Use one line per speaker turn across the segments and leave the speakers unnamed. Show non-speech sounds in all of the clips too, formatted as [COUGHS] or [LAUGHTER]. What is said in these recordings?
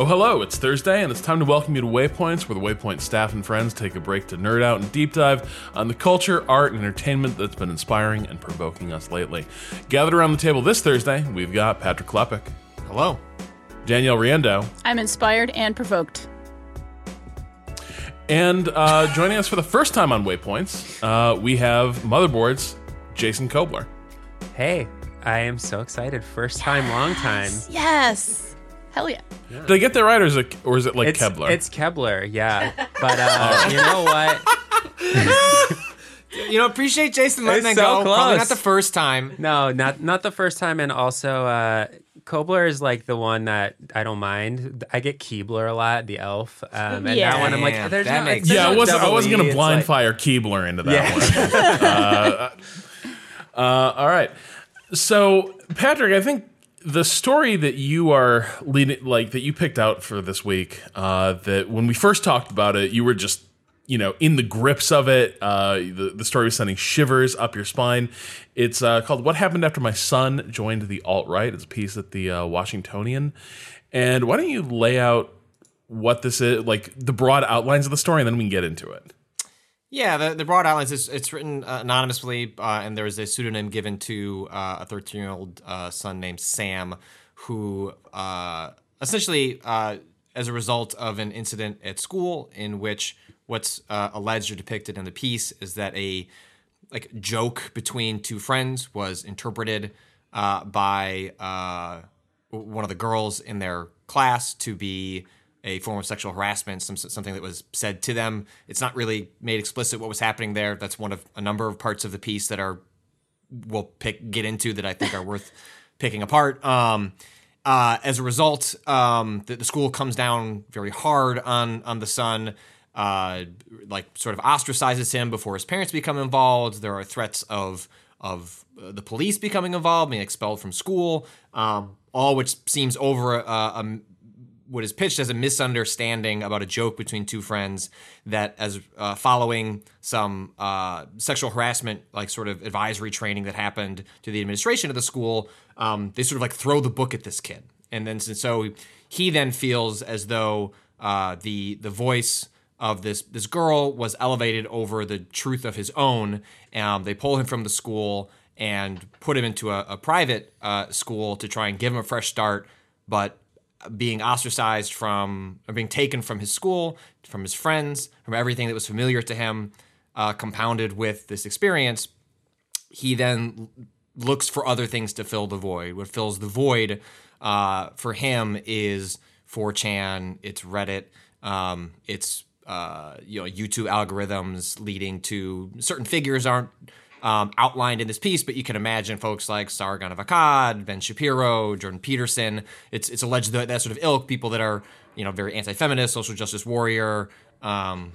Oh, hello, it's Thursday, and it's time to welcome you to Waypoints, where the Waypoint staff and friends take a break to nerd out and deep dive on the culture, art, and entertainment that's been inspiring and provoking us lately. Gathered around the table this Thursday, we've got Patrick Klepek,
Hello.
Danielle Riendeau,
I'm inspired and provoked.
and uh, joining us for the first time on Waypoints, uh, we have Motherboards, Jason Kobler.
Hey, I am so excited. First time, long time.
Yes. Hell yeah.
Did I get that right, or is it, or is it like
It's
Kebler?
It's Kebler, yeah. [LAUGHS] But uh, you know what? [LAUGHS]
You know, appreciate Jason letting
It's
that
so
go. Probably
close.
not the first time.
No, not not the first time, and also uh, Kobler is like the one that I don't mind. I get Keebler a lot, the elf, um, and
Yeah.
that one I'm like,
Yeah,
there's
that
no,
makes
there's
yeah,
no
I wasn't, I wasn't going to
It's
blind
like-
fire Keebler into that
Yeah.
one. [LAUGHS] uh, uh, all right. So, Patrick, I think the story that you are leading, like that you picked out for this week, uh, that when we first talked about it, you were just, you know, in the grips of it. Uh, the, the story was sending shivers up your spine. It's uh, called What Happened After My Son Joined the Alt Right. It's a piece at the uh, Washingtonian. And why don't you lay out what this is, like the broad outlines of the story, and then we can get into it.
Yeah, the, the broad outlines is it's written uh, anonymously, uh, and there is a pseudonym given to uh, a 13 year old uh, son named Sam, who uh, essentially, uh, as a result of an incident at school in which what's alleged or depicted in the piece is that a like joke between two friends was interpreted by one of the girls in their class to be a form of sexual harassment, some, something that was said to them. It's not really made explicit what was happening there. That's one of a number of parts of the piece that are we'll pick get into that I think are worth [LAUGHS] picking apart. Um, uh, as a result, um, the, the school comes down very hard on on the son, uh, like sort of ostracizes him before his parents become involved. There are threats of of uh, the police becoming involved, being expelled from school, um, all which seems over a, a what is pitched as a misunderstanding about a joke between two friends that as uh, following some uh, sexual harassment like sort of advisory training that happened to the administration of the school um, they sort of like throw the book at this kid. And then so he then feels as though uh, the the voice of this this girl was elevated over the truth of his own. Um, they pull him from the school and put him into a, a private uh, school to try and give him a fresh start but being ostracized from or being taken from his school, from his friends, from everything that was familiar to him, uh, compounded with this experience, he then looks for other things to fill the void. What fills the void uh, for him is 4chan, it's Reddit, um, it's uh, you know YouTube algorithms leading to certain figures aren't um, outlined in this piece, but you can imagine folks like Sargon of Akkad, Ben Shapiro, Jordan Peterson. It's it's alleged that that sort of ilk, people that are you know very anti-feminist, social justice warrior, um,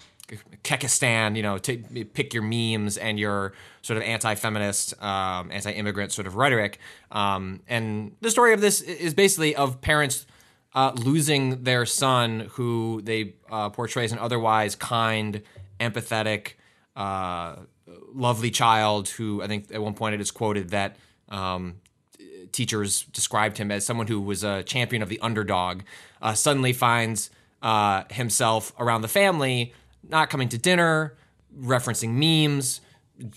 Kekistan. You know, take, pick your memes and your sort of anti-feminist, um, anti-immigrant sort of rhetoric. Um, and the story of this is basically of parents. Uh, losing their son, who they uh, portray as an otherwise kind, empathetic, uh, lovely child who I think at one point it is quoted that um, teachers described him as someone who was a champion of the underdog, uh, suddenly finds uh, himself around the family, not coming to dinner, referencing memes,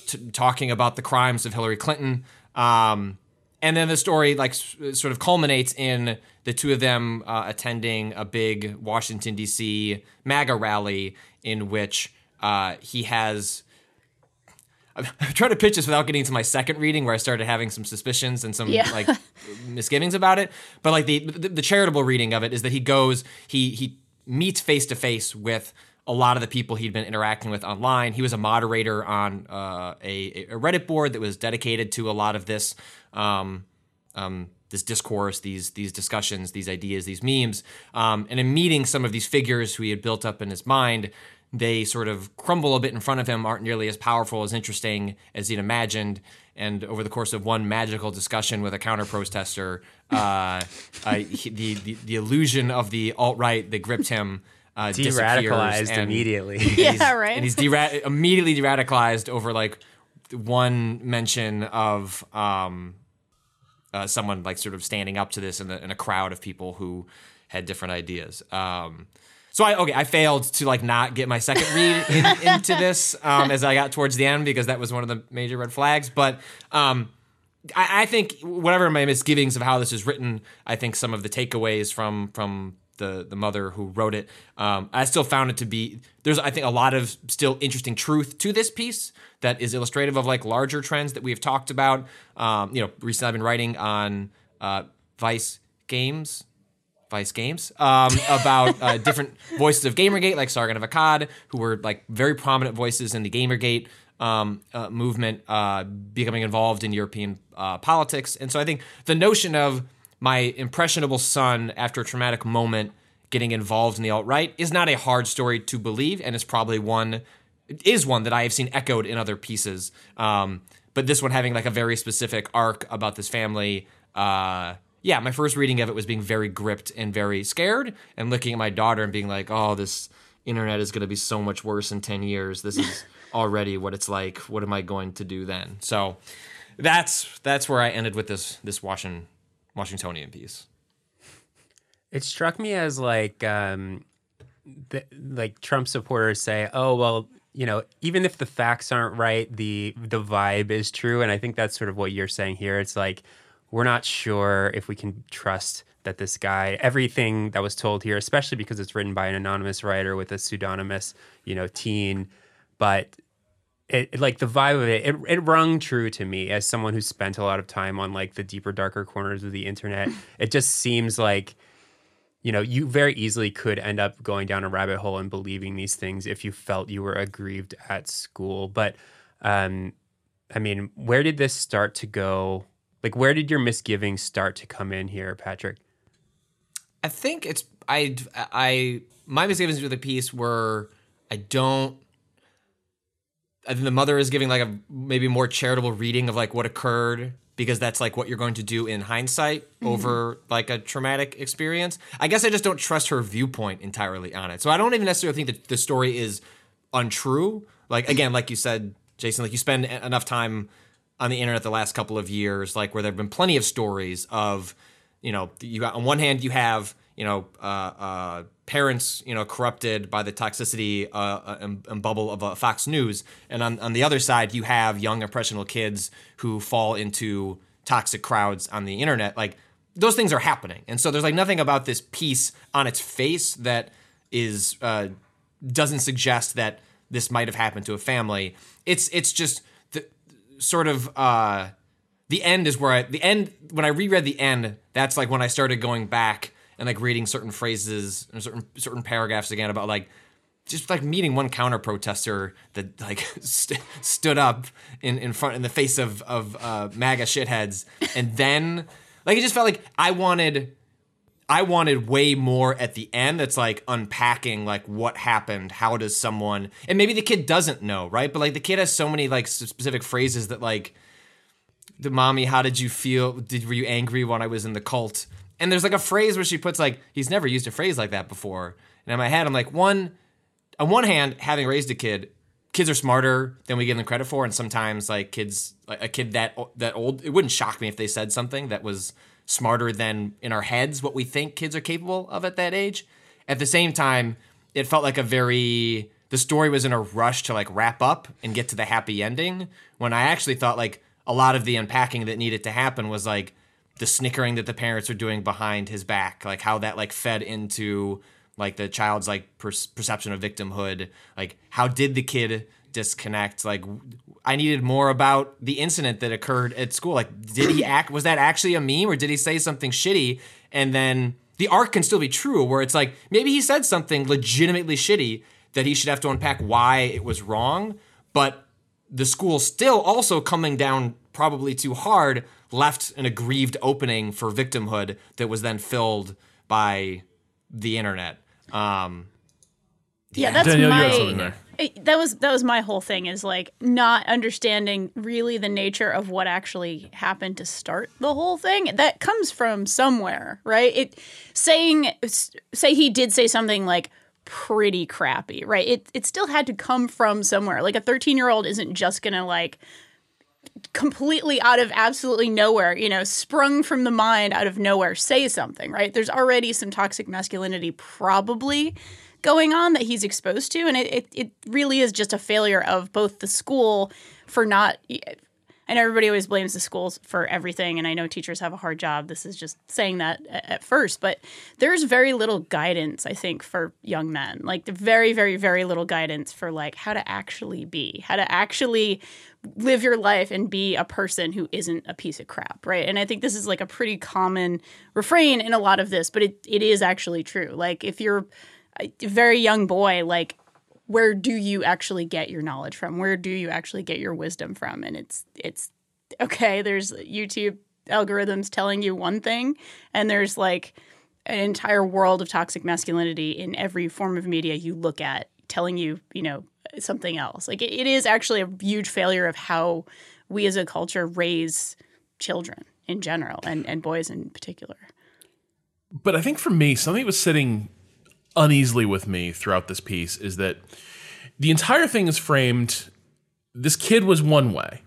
t- talking about the crimes of Hillary Clinton. Um, and then the story like sort of culminates in the two of them uh, attending a big Washington D.C. MAGA rally in which uh, he has I'm trying to pitch this without getting to my second reading where I started having some suspicions and some
Yeah.
like [LAUGHS] misgivings about it. But like the, the the charitable reading of it is that he goes he he meets face to face with a lot of the people he'd been interacting with online. He was a moderator on uh, a, a Reddit board that was dedicated to a lot of this. Um, um, this discourse, these these discussions, these ideas, these memes, um, and in meeting some of these figures who he had built up in his mind, they sort of crumble a bit in front of him, aren't nearly as powerful, as interesting as he'd imagined. And over the course of one magical discussion with a counter protester, uh, uh, he, the, the the illusion of the alt right that gripped him uh, [LAUGHS] disappears
De-radicalized
and-
immediately. [LAUGHS]
Yeah, right.
and he's de- immediately de-radicalized over like one mention of um, uh, someone like sort of standing up to this in, the, in a crowd of people who had different ideas. Um, so I okay, I failed to like not get my second read [LAUGHS] in, into this um, as I got towards the end because that was one of the major red flags. But um, I, I think whatever my misgivings of how this is written, I think some of the takeaways from from the the mother who wrote it, um, I still found it to be there's I think a lot of still interesting truth to this piece that is illustrative of like larger trends that we have talked about. Um, you know, recently I've been writing on uh, Vice Games. Vice Games um, about uh, different [LAUGHS] voices of Gamergate, like Sargon of Akkad, who were like very prominent voices in the Gamergate um, uh, movement, uh, becoming involved in European uh, politics. And so I think the notion of my impressionable son after a traumatic moment getting involved in the alt right is not a hard story to believe, and it's probably one is one that I have seen echoed in other pieces. Um, but this one having like a very specific arc about this family. Yeah, my first reading of it was being very gripped and very scared, and looking at my daughter and being like, "Oh, this internet is going to be so much worse in ten years. This is [LAUGHS] already what it's like. What am I going to do then?" So that's that's where I ended with this this Washington Washingtonian piece.
It struck me as like, um, the, like Trump supporters say, "Oh well, you know, even if the facts aren't right, the the vibe is true." And I think that's sort of what you're saying here. It's like we're not sure if we can trust that this guy, everything that was told here, especially because it's written by an anonymous writer with a pseudonymous, you know, teen, but it, it- like the vibe of it, it it rung true to me as someone who spent a lot of time on like the deeper darker corners of the internet. It just seems like you know you very easily could end up going down a rabbit hole and believing these things if you felt you were aggrieved at school. But um i mean where did this start to go like where did your misgivings start to come in here patrick
I think it's I I my misgivings with the piece were I don't. I think the mother is giving like a maybe more charitable reading of like what occurred because that's like what you're going to do in hindsight mm-hmm. over like a traumatic experience. I guess I just don't trust her viewpoint entirely on it. So I don't even necessarily think that the story is untrue. Like again, like you said, Jason, like you spend enough time on the internet the last couple of years, like where there have been plenty of stories of, you know, you got on one hand you have, you know, uh, uh, parents, you know, corrupted by the toxicity uh, and, and bubble of uh, Fox News, and on on the other side you have young impressionable kids who fall into toxic crowds on the internet. Like those things are happening, and so there's like nothing about this piece on its face that is uh, doesn't suggest that this might have happened to a family. It's it's just sort of uh, the end is where I the end when I reread the end. That's like when I started going back and like reading certain phrases and certain certain paragraphs again about like just like meeting one counter protester that like [LAUGHS] st- stood up in, in front in the face of of uh, MAGA shitheads, and then like it just felt like I wanted I wanted way more at the end that's like unpacking like what happened, how does someone and maybe the kid doesn't know, right? But like the kid has so many like specific phrases that like the mommy, how did you feel? Did were you angry when I was in the cult? And there's like a phrase where she puts like he's never used a phrase like that before. And in my head I'm like, one on one hand, having raised a kid, kids are smarter than we give them credit for, and sometimes like kids, like a kid that that old, it wouldn't shock me if they said something that was smarter than in our heads what we think kids are capable of at that age. At the same time, it felt like a very the story was in a rush to like wrap up and get to the happy ending when I actually thought like a lot of the unpacking that needed to happen was like the snickering that the parents are doing behind his back, like how that like fed into like the child's like per- perception of victimhood. Like how did the kid disconnect. Like I needed more about the incident that occurred at school. Like did he act was that actually a meme or did he say something shitty and then the arc can still be true where it's like maybe he said something legitimately shitty that he should have to unpack why it was wrong, but the school still also coming down probably too hard left an aggrieved opening for victimhood that was then filled by the internet. Um,
Yeah, that's
Danielle, you
my. It- that was that was my whole thing is like not understanding really the nature of what actually happened to start the whole thing. That comes from somewhere, right? It saying say he did say something like pretty crappy, right? It it still had to come from somewhere. Like a 13-year-old isn't just going to like completely out of absolutely nowhere, you know, sprung from the mind out of nowhere, say something, right? There's already some toxic masculinity probably going on that he's exposed to. And it, it, it really is just a failure of both the school for not. And everybody always blames the schools for everything. And I know teachers have a hard job. This is just saying that at first. But there's very little guidance, I think, for young men. Like very, very, very little guidance for like how to actually be, how to actually live your life and be a person who isn't a piece of crap, right? And I think this is like a pretty common refrain in a lot of this, but it, it is actually true. Like if you're very young boy, like where do you actually get your knowledge from? Where do you actually get your wisdom from? And it's it's okay, there's YouTube algorithms telling you one thing and there's like an entire world of toxic masculinity in every form of media you look at telling you, you know, something else. Like it, it is actually a huge failure of how we as a culture raise children in general and, and boys in particular.
But I think for me, something was sitting uneasily with me throughout this piece is that the entire thing is framed this kid was one way.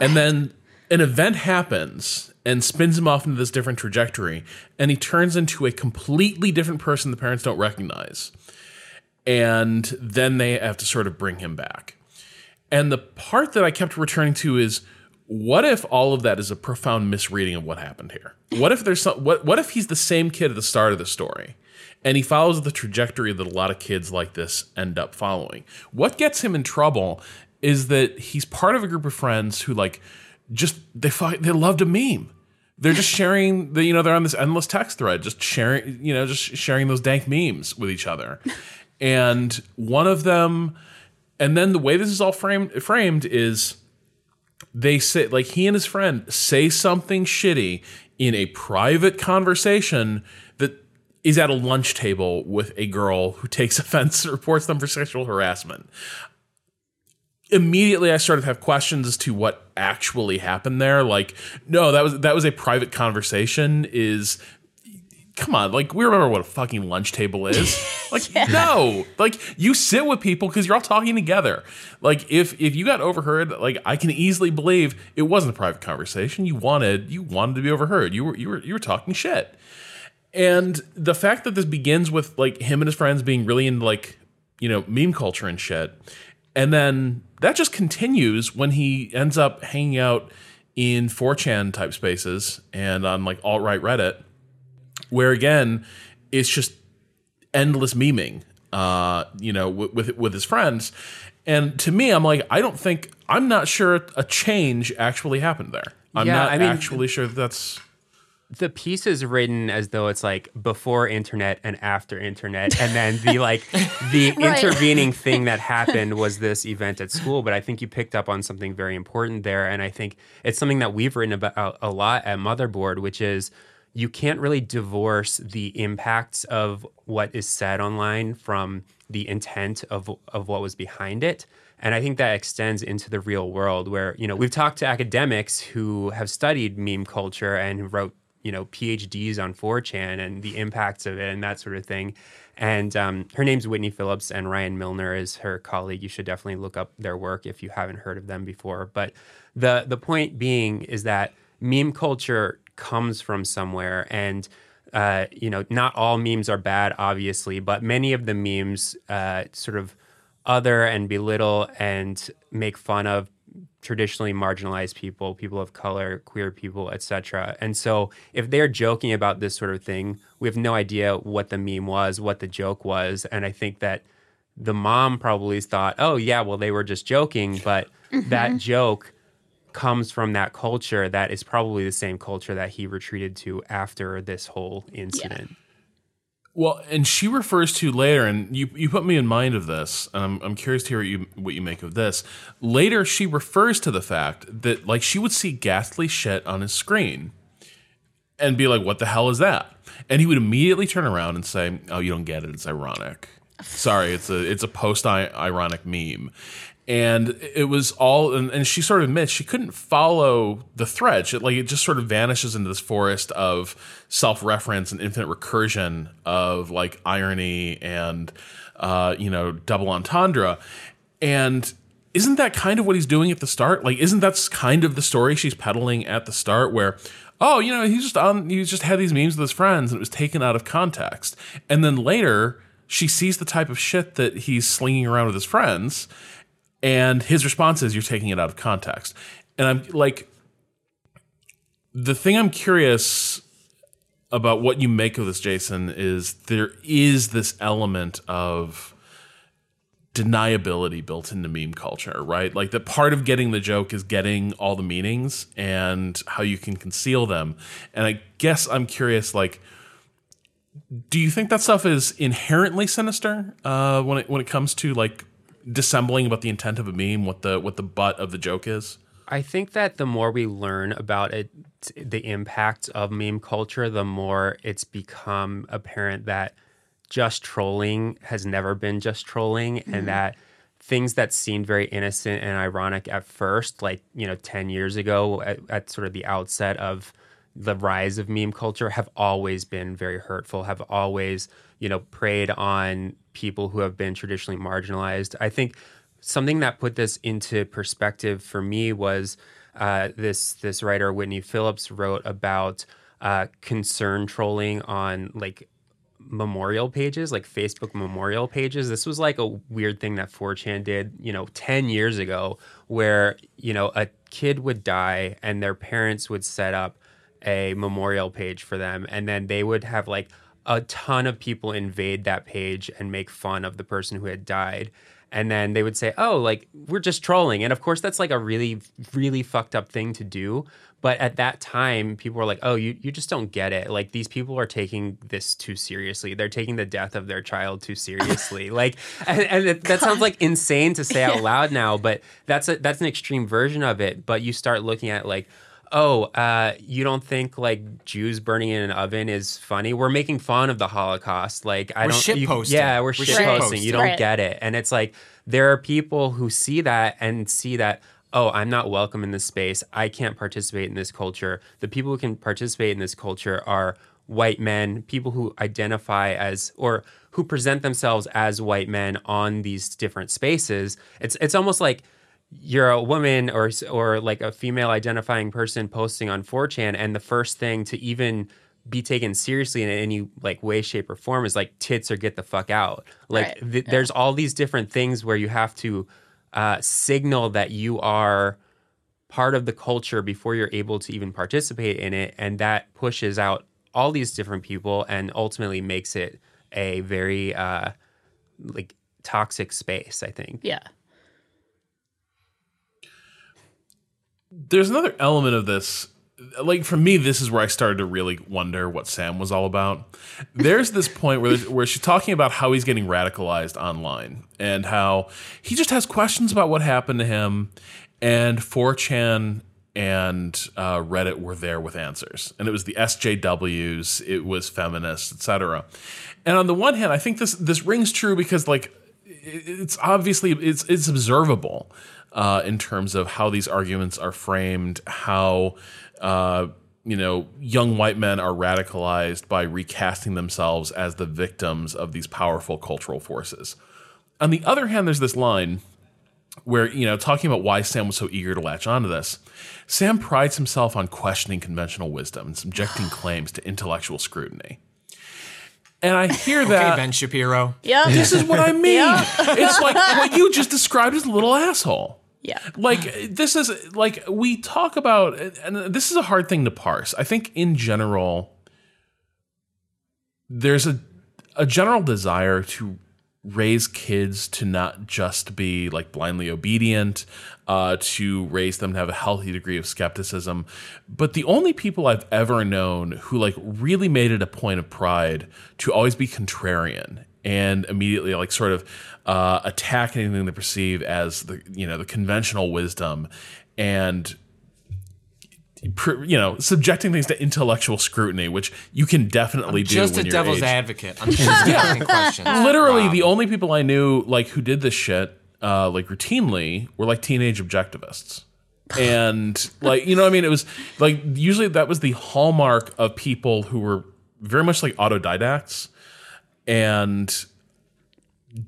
And then an event happens and spins him off into this different trajectory, and he turns into a completely different person the parents don't recognize. And then they have to sort of bring him back. And the part that I kept returning to is what if all of that is a profound misreading of what happened here? What if there's some what what if he's the same kid at the start of the story and he follows the trajectory that a lot of kids like this end up following? What gets him in trouble is that he's part of a group of friends who like just they they loved a meme. They're just sharing the you know they're on this endless text thread just sharing you know just sharing those dank memes with each other. [LAUGHS] And one of them and then the way this is all framed framed is they say like he and his friend say something shitty in a private conversation is at a lunch table with a girl who takes [LAUGHS] offense reports them for sexual harassment immediately I started to have questions as to what actually happened there. Like, no, that was that was a private conversation. Is come on, like we remember what a fucking lunch table is. [LAUGHS] Like, no, like you sit with people because you're all talking together. Like, if if you got overheard, like I can easily believe it wasn't a private conversation. You wanted you wanted to be overheard. You were you were you were talking shit. And the fact that this begins with like him and his friends being really into like, you know, meme culture and shit. And then that just continues when he ends up hanging out in 4chan type spaces and on like alt right Reddit, where again, it's just endless memeing, uh, you know, with, with with his friends. And to me, I'm like, I don't think I'm not sure a change actually happened there. I'm
Yeah,
not
I mean-
actually sure that that's
the piece is written as though it's like before internet and after internet and then the like the [LAUGHS]
Right.
intervening thing that [LAUGHS] happened was this event at school but i think you picked up on something very important there and i think it's something that we've written about a lot at motherboard which is you can't really divorce the impacts of what is said online from the intent of of what was behind it and I think that extends into the real world where, you know, we've talked to academics who have studied meme culture and who wrote, you know, PhDs on 4chan and the impacts of it and that sort of thing. And um, her name's Whitney Phillips and Ryan Milner is her colleague. You should definitely look up their work if you haven't heard of them before. But the the point being is that meme culture comes from somewhere and uh, you know, not all memes are bad, obviously, but many of the memes uh, sort of other and belittle and make fun of traditionally marginalized people, people of color, queer people, etc. And so if they're joking about this sort of thing, we have no idea what the meme was, what the joke was, and I think that the mom probably thought, "Oh yeah, well they were just joking," but that mm-hmm. joke comes from that culture that is probably the same culture that he retreated to after this whole incident.
Well, and she refers to later, and you, you put me in mind of this, and I'm, I'm curious to hear what you, what you make of this. Later, she refers to the fact that, like, she would see ghastly shit on his screen and be like, what the hell is that? And he would immediately turn around and say, oh, you don't get it. It's ironic. Sorry, it's a it's a post ironic meme and it was all and, and, she sort of admits she couldn't follow the thread she, like it just sort of vanishes into this forest of self-reference and infinite recursion of like irony and uh, you know double entendre. And isn't that kind of what he's doing at the start? Like isn't that kind of the story she's peddling at the start where oh you know he's just on he just had these memes with his friends and it was taken out of context. And then later she sees the type of shit that he's slinging around with his friends and his response is, You're taking it out of context. And I'm like, the thing I'm curious about what you make of this, Jason, is there is this element of deniability built into meme culture, right? Like that part of getting the joke is getting all the meanings and how you can conceal them. And I guess I'm curious, like, do you think that stuff is inherently sinister uh, when it when it comes to like dissembling about the intent of a meme, what the what the butt of the joke is?
I think that the more we learn about it, the impact of meme culture, the more it's become apparent that just trolling has never been just trolling, mm-hmm. and that things that seemed very innocent and ironic at first, like you know, ten years ago, at, at sort of the outset of the rise of meme culture, have always been very hurtful. Have always you know preyed on people who have been traditionally marginalized. I think something that put this into perspective for me was uh, this this writer Whitney Phillips wrote about uh, concern trolling on like memorial pages, like Facebook memorial pages. This was like a weird thing that 4chan did, you know, 10 years ago, where, you know, a kid would die and their parents would set up a memorial page for them. And then they would have like a ton of people invade that page and make fun of the person who had died. And then they would say, oh, like, we're just trolling. And of course, that's like a really, really fucked up thing to do. But at that time, people were like, oh, you, you just don't get it. Like, these people are taking this too seriously. They're taking the death of their child too seriously. [LAUGHS] like, and, and it, that sounds like insane to say out [LAUGHS] loud now, but that's a, that's an extreme version of it. But you start looking at, like, oh, uh, you don't think like Jews burning in an oven is funny? We're making fun of the Holocaust. Like I
we're
don't.
Shit
you,
posting.
Yeah, we're, we're
shit
shit posting.
posting.
You don't
right.
get it, and it's like there are people who see that and see that. Oh, I'm not welcome in this space. I can't participate in this culture. The people who can participate in this culture are white men, people who identify as or who present themselves as white men on these different spaces. It's it's almost like you're a woman or or like a female identifying person posting on 4chan and the first thing to even be taken seriously in any like way shape or form is like tits or get the fuck out like
Right.
th-
Yeah.
there's all these different things where you have to uh, signal that you are part of the culture before you're able to even participate in it and that pushes out all these different people and ultimately makes it a very uh, like toxic space i think
Yeah.
There's another element of this like for me this is where i started to really wonder what sam was all about. There's this point where [LAUGHS] where she's talking about how he's getting radicalized online and how he just has questions about what happened to him and 4chan and uh, reddit were there with answers. And it was the sjws it was feminists etc and on the one hand i think this this rings true because like it's obviously it's it's observable uh, in terms of how these arguments are framed, how uh, you know young white men are radicalized by recasting themselves as the victims of these powerful cultural forces. On the other hand, there's this line where you know talking about why Sam was so eager to latch onto this. Sam prides himself on questioning conventional wisdom and subjecting [SIGHS] claims to intellectual scrutiny. And I hear that
Okay, Ben Shapiro.
Yeah.
this is what I [LAUGHS] mean.
Yeah.
It's like what you just described as a little asshole.
Yeah.
Like [SIGHS] this is like we talk about, and this is a hard thing to parse. I think in general, there's a a general desire to raise kids to not just be like blindly obedient, uh, to raise them to have a healthy degree of skepticism. But the only people I've ever known who like really made it a point of pride to always be contrarian and immediately like sort of uh, attack anything they perceive as the you know the conventional wisdom and you know, subjecting things to intellectual scrutiny, which you can definitely
I'm
do.
Just a devil's
aged.
advocate. I'm just asking [LAUGHS] questions.
Literally,
Wow.
the only people I knew like who did this shit uh, like routinely were like teenage objectivists. And like you know, what I mean, it was like usually that was the hallmark of people who were very much like autodidacts and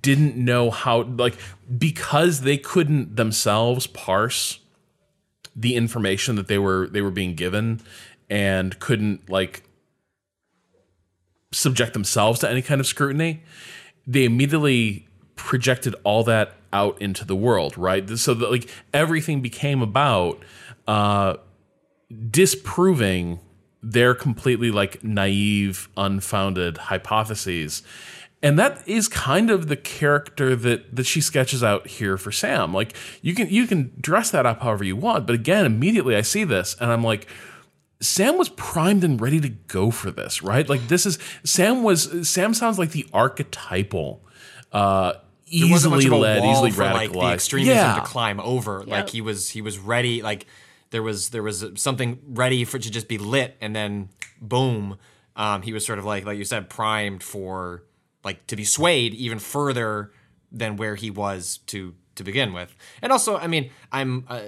didn't know how like because they couldn't themselves parse the information that they were they were being given and couldn't like subject themselves to any kind of scrutiny they immediately projected all that out into the world right? So that like everything became about uh disproving their completely like naive unfounded hypotheses and that is kind of the character that that she sketches out here for Sam. Like you can you can dress that up however you want, but again, immediately I see this and I'm like, Sam was primed and ready to go for this, right? Like this is Sam was Sam sounds like the archetypal, uh,
There wasn't much
easily led, easily radicalized.
like the extremism
yeah.
to climb over. Like he was he was ready. Like there was there was something ready for it to just be lit, and then boom, um, he was sort of like like you said, primed for like to be swayed even further than where he was to to begin with. And also, I mean, I'm uh,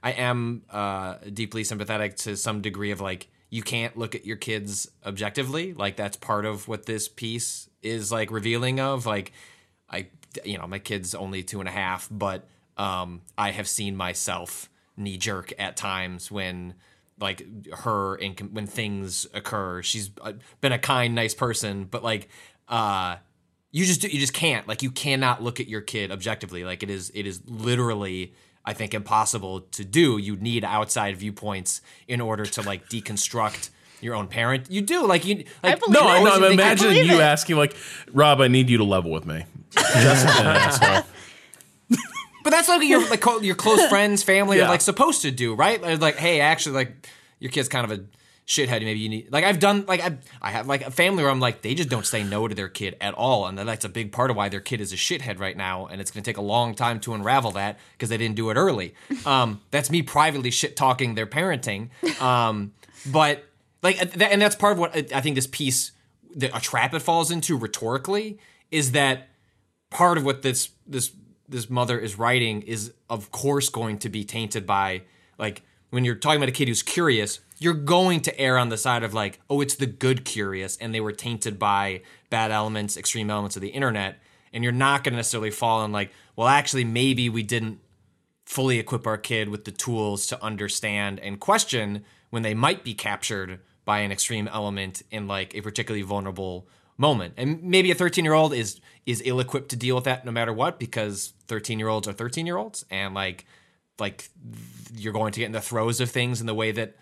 I am uh, deeply sympathetic to some degree of like you can't look at your kids objectively. Like that's part of what this piece is like revealing of. Like I, you know, my kid's only two and a half, but um, I have seen myself knee jerk at times when like her and when things occur. She's been a kind, nice person, but like uh, you just you just can't like you cannot look at your kid objectively. Like it is it is literally. I think impossible to do. You need outside viewpoints in order to like deconstruct your own parent. You do like you. Like,
believe
No,
it.
I know.
always
I'm
think-
imagining
believe
you
it.
asking like, Rob, I need you to level with me. [LAUGHS] Just an asshole. [LAUGHS]
But that's like your like your close [LAUGHS] friends, family
Yeah.
are like supposed to do, right? Like, like, hey, actually, like your kid's kind of a shithead. Maybe you need like I've done like I I have like a family where I'm like they just don't say no to their kid at all, and that's a big part of why their kid is a shithead right now, and it's going to take a long time to unravel that because they didn't do it early. [LAUGHS] Um, that's me privately shit talking their parenting, um, but like that, and that's part of what I I think this piece, the, a trap it falls into rhetorically, is that part of what this this this mother is writing is of course going to be tainted by like when you're talking about a kid who's curious you're going to err on the side of like oh it's the good curious and they were tainted by bad elements extreme elements of the internet and you're not going to necessarily fall in like well actually maybe we didn't fully equip our kid with the tools to understand and question when they might be captured by an extreme element in like a particularly vulnerable moment. And maybe a 13 year old is is ill equipped to deal with that no matter what because 13 year olds are 13 year olds and like like you're going to get in the throes of things in the way that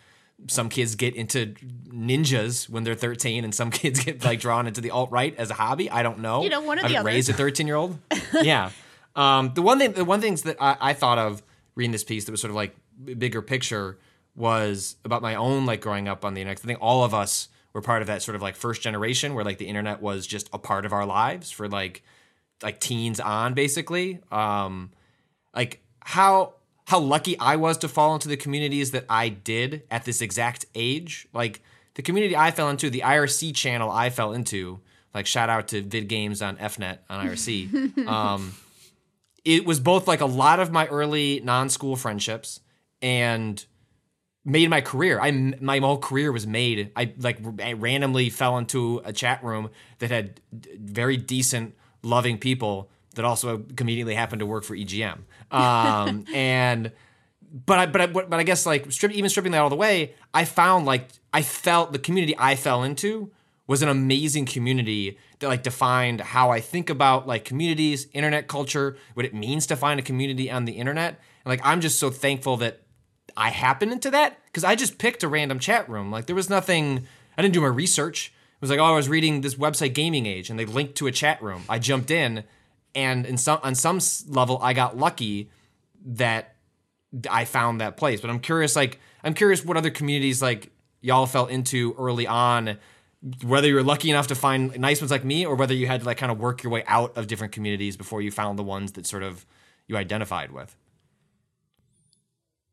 some kids get into ninjas when they're 13 and some [LAUGHS] kids get like drawn into the alt right as a hobby. I don't know.
You know, one
I
the
haven't
other.
raised a 13 year old. [LAUGHS] yeah. Um, the one thing, the one things that I, I thought of reading this piece that was sort of like bigger picture was about my own like growing up on the internet. I think all of us were part of that sort of like first generation where like the internet was just a part of our lives for like like teens on basically. Um, like how how lucky I was to fall into the communities that I did at this exact age. Like the community I fell into, the IRC channel I fell into. Like shout out to Vid Games on EFnet on IRC. [LAUGHS] um, it was both like a lot of my early non-school friendships and made my career. I my whole career was made. I like I randomly fell into a chat room that had d- very decent, loving people that also conveniently happened to work for EGM. Um, [LAUGHS] and but I but I, but I guess like strip, even stripping that all the way, I found like I felt the community I fell into was an amazing community that like defined how I think about like communities, internet culture, what it means to find a community on the internet. And like I'm just so thankful that I happened into that because I just picked a random chat room. Like there was nothing. I didn't do my research. It was like, oh, I was reading this website, Gaming Age, and they linked to a chat room. I jumped in, and in some on some level, I got lucky that I found that place. But I'm curious, like I'm curious what other communities like y'all fell into early on. Whether you were lucky enough to find nice ones like me, or whether you had to like kind of work your way out of different communities before you found the ones that sort of you identified with.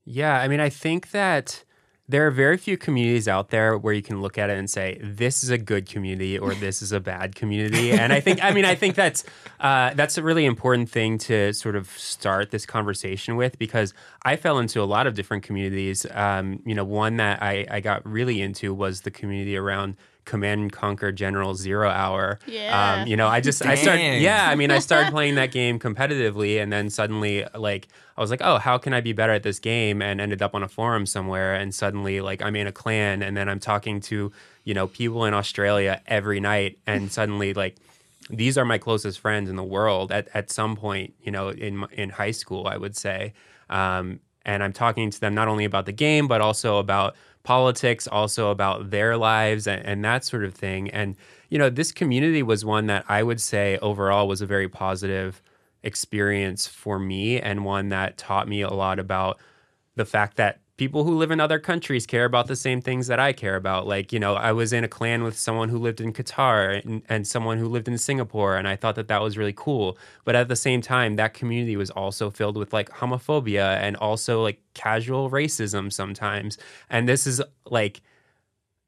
Yeah, I mean, I think that there are very few communities out there where you can look at it and say this is a good community or this is a bad community. And I think, I mean, I think that's uh, that's a really important thing to sort of start this conversation with because I fell into a lot of different communities. Um, you know, one that I, I got really into was the community around Command and Conquer General Zero Hour.
Yeah.
Um, you know, I just I started yeah, I mean, I started [LAUGHS] playing that game competitively, and then suddenly, like, I was like, oh, how can I be better at this game? And ended up on a forum somewhere, and suddenly, like, I'm in a clan, and then I'm talking to, you know, people in Australia every night, and [LAUGHS] suddenly, like, these are my closest friends in the world at, at some point, you know, in in high school, I would say. Um, and I'm talking to them not only about the game, but also about politics, also about their lives and, and that sort of thing. And, you know, this community was one that I would say overall was a very positive experience for me and one that taught me a lot about the fact that people who live in other countries care about the same things that I care about. Like, you know, I was in a clan with someone who lived in Qatar and, and someone who lived in Singapore, and I thought that that was really cool. But at the same time, that community was also filled with like homophobia and also like casual racism sometimes. And this is like,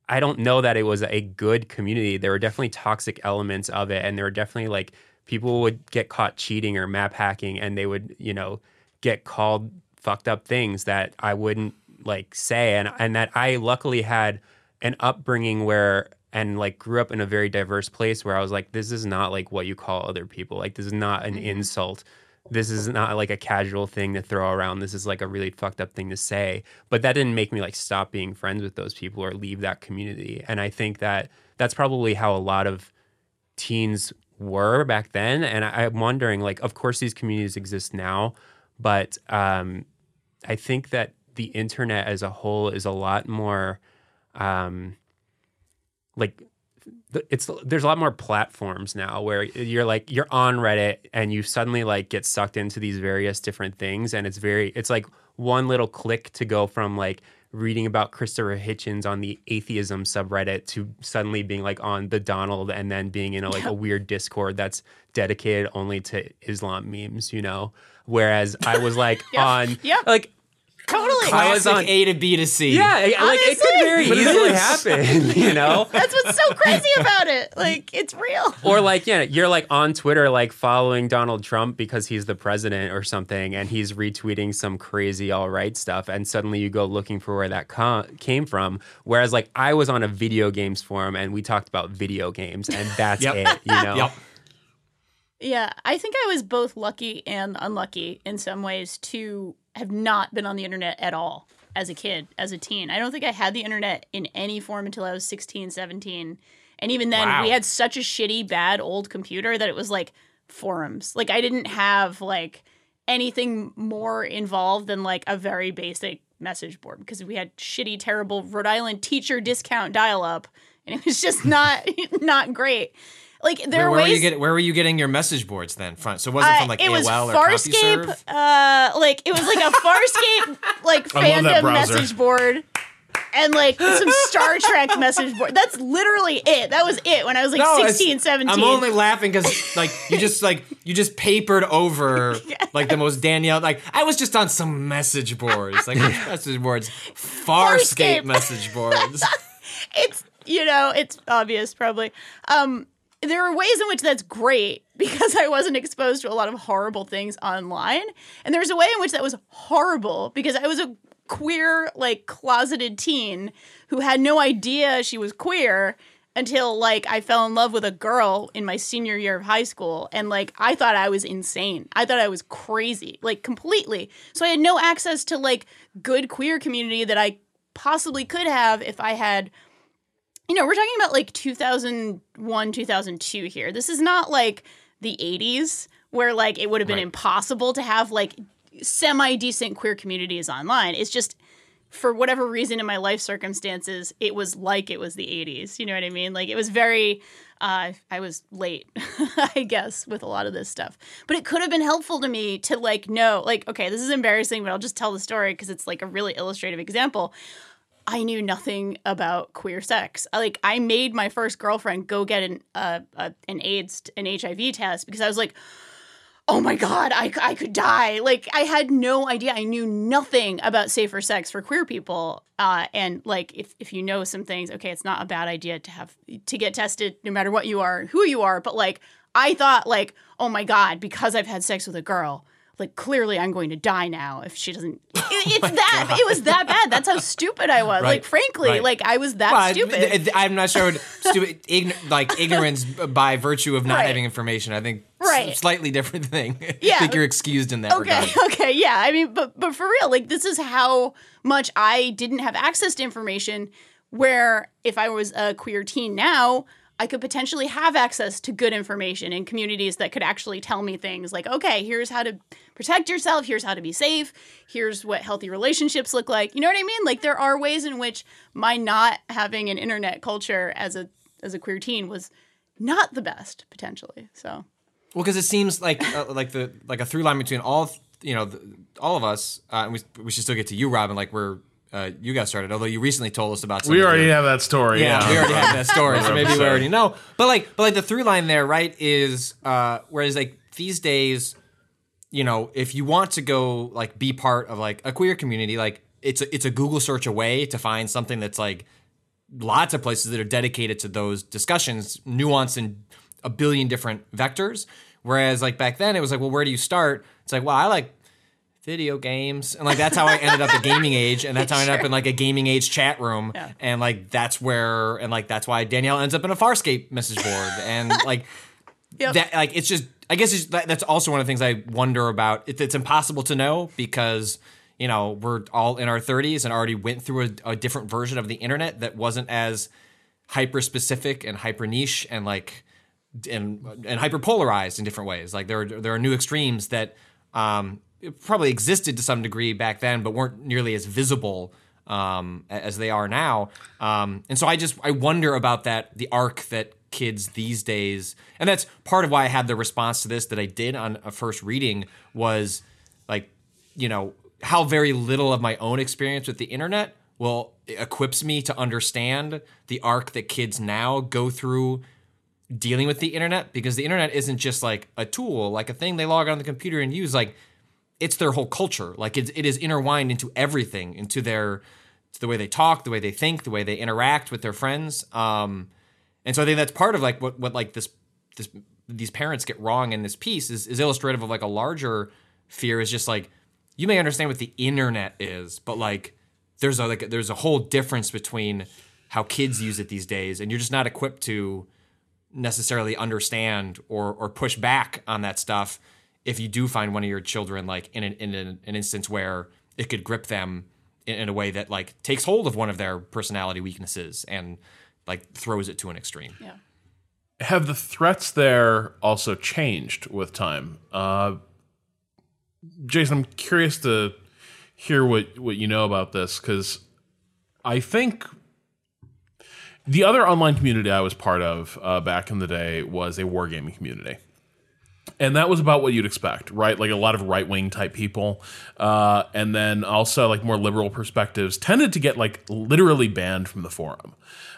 I don't know that it was a good community. There were definitely toxic elements of it, and there were definitely like people would get caught cheating or map hacking, and they would, you know, get called fucked up things that I wouldn't like say, and and that I luckily had an upbringing where and like grew up in a very diverse place where I was like, this is not like what you call other people. Like this is not an insult. This is not like a casual thing to throw around. This is like a really fucked up thing to say. But that didn't make me like stop being friends with those people or leave that community. And I think that that's probably how a lot of teens were back then. And I, I'm wondering, like, of course, these communities exist now, but um, I think that the internet as a whole is a lot more um, like it's there's a lot more platforms now where you're like you're on Reddit and you suddenly like get sucked into these various different things and it's very it's like one little click to go from like reading about Christopher Hitchens on the atheism subreddit to suddenly being like on the Donald and then being in a, like a weird Discord that's dedicated only to Islam memes, you know. Whereas I was like [LAUGHS] on
Yep.
like
Totally.
I was
Classic
on-
A to B to C.
yeah, it- like it could very easily happen, [LAUGHS] you know. [LAUGHS]
That's what's so crazy about it. Like, it's real.
or like yeah you're like on twitter like following donald trump because he's the president or something and he's retweeting some crazy all right stuff and suddenly you go looking for where that co- came from whereas like i was on a video games forum and we talked about video games and that's
Yep.
it you know
Yep.
Yeah, I think I was both lucky and unlucky in some ways to have not been on the internet at all as a kid, as a teen. I don't think I had the internet in any form until I was 16, 17. And even then,
Wow.
we had such a shitty, bad old computer that it was like forums. Like, I didn't have like anything more involved than like a very basic message board because we had shitty, terrible Rhode Island teacher discount dial up. And it was just [LAUGHS] not [LAUGHS] not great. Like there
Where,
are
where were you getting? Where were you getting your message boards then? Front. so it wasn't
uh,
from like
it was
AOL or
Farscape.
CompuServe?
Uh, like it was like a [LAUGHS] Farscape like
I love that
fandom message board, and like some Star Trek message board. That's literally it. That was it when I was like
No,
16, 17.
I'm only laughing because like you just like you just papered over [LAUGHS] like the most Danielle like I was just on some message boards like [LAUGHS] message boards Farscape
Farscape.
message boards.
it's you know it's obvious probably um there are ways in which that's great [LAUGHS] because i wasn't exposed to a lot of horrible things online and there's a way in which that was horrible because i was a queer like closeted teen who had no idea she was queer until like I fell in love with a girl in my senior year of high school and like I thought I was insane. I thought I was crazy, like completely. So I had no access to like good queer community that I possibly could have if I had you know, we're talking about like 2001, 2002 here. This is not like the 80s where like it would have been
Right.
impossible to have like semi decent queer communities online. It's just for whatever reason in my life circumstances, it was like it was the 80s. You know what I mean? Like it was very, uh, I was late, [LAUGHS] I guess, with a lot of this stuff. But it could have been helpful to me to like know, like, okay, this is embarrassing, but I'll just tell the story because it's like a really illustrative example. I knew nothing about queer sex. Like I made my first girlfriend go get an uh, an AIDS an HIV test because I was like, oh my god, I, I could die. Like I had no idea. I knew nothing about safer sex for queer people. Uh, and like if if you know some things, okay, it's not a bad idea to have to get tested no matter what you are, who you are. But like I thought, like oh my god, because I've had sex with a girl like clearly I'm going to die now if she doesn't. [LAUGHS] It, oh it's that God. it was that bad. That's how stupid I was. Right. Like frankly, right. like I was that well, stupid.
I, am not sure. [LAUGHS] stupid, ign- like ignorance by virtue of not right. having information. I think right. slightly different thing. [LAUGHS] Yeah, I think you're excused in that.
Okay,
regard.
okay, yeah. I mean, but but for real, like this is how much I didn't have access to information. Where if I was a queer teen now, I could potentially have access to good information in communities that could actually tell me things like, okay, here's how to protect yourself, here's how to be safe, here's what healthy relationships look like. You know what I mean? Like there are ways in which my not having an internet culture as a as a queer teen was not the best potentially. So
well, because it seems like uh, like the like a through line between all you know the, all of us, uh, and we we should still get to you, Robin. Like we're uh, you got started. Although you recently told us about.
We already have that story.
Yeah,
yeah.
we already have that story, so [LAUGHS] maybe we already know. But like, but like the through line there, right? Is uh, whereas like these days, you know, if you want to go like be part of like a queer community, like it's a, it's a Google search away to find something that's like lots of places that are dedicated to those discussions, nuanced in a billion different vectors. Whereas like back then, it was like, well, where do you start? It's like, well, I like video games. And like that's how i ended up at gaming age and that's how i ended up in like a gaming age chat room. Yeah. and like that's where and like that's why danielle ends up in a farscape message board. And [LAUGHS] like yep. that like it's just i guess it's, that, that's also one of the things i wonder about. It, it's impossible to know because you know we're all in our 30s and already went through a, a different version of the internet that wasn't as hyper specific and hyper niche and like and and hyper polarized in different ways. Like there are, there are new extremes that um, probably existed to some degree back then, but weren't nearly as visible um, as they are now. Um, and so I just I wonder about that the arc that kids these days, and that's part of why I had the response to this that I did on a first reading was like, you know, how very little of my own experience with the internet will equips me to understand the arc that kids now go through dealing with the internet because the internet isn't just like a tool, like a thing they log on the computer and use. Like it's their whole culture. Like it, it is intertwined into everything, into their to the way they talk, the way they think, the way they interact with their friends. Um, and so I think that's part of like what what like this this these parents get wrong in this piece is is illustrative of like a larger fear is just like you may understand what the internet is, but like there's a like there's a whole difference between how kids use it these days, and you're just not equipped to necessarily understand or or push back on that stuff if you do find one of your children like in an, in an, an instance where it could grip them in, in, a way that like takes hold of one of their personality weaknesses and like throws it to an extreme.
Yeah.
Have the threats there also changed with time? Uh, Jason, I'm curious to hear what what you know about this because I think the other online community I was part of uh, back in the day was a wargaming community and that was about what you'd expect, right? Like a lot of right wing type people, uh, and then also like more liberal perspectives tended to get like literally banned from the forum.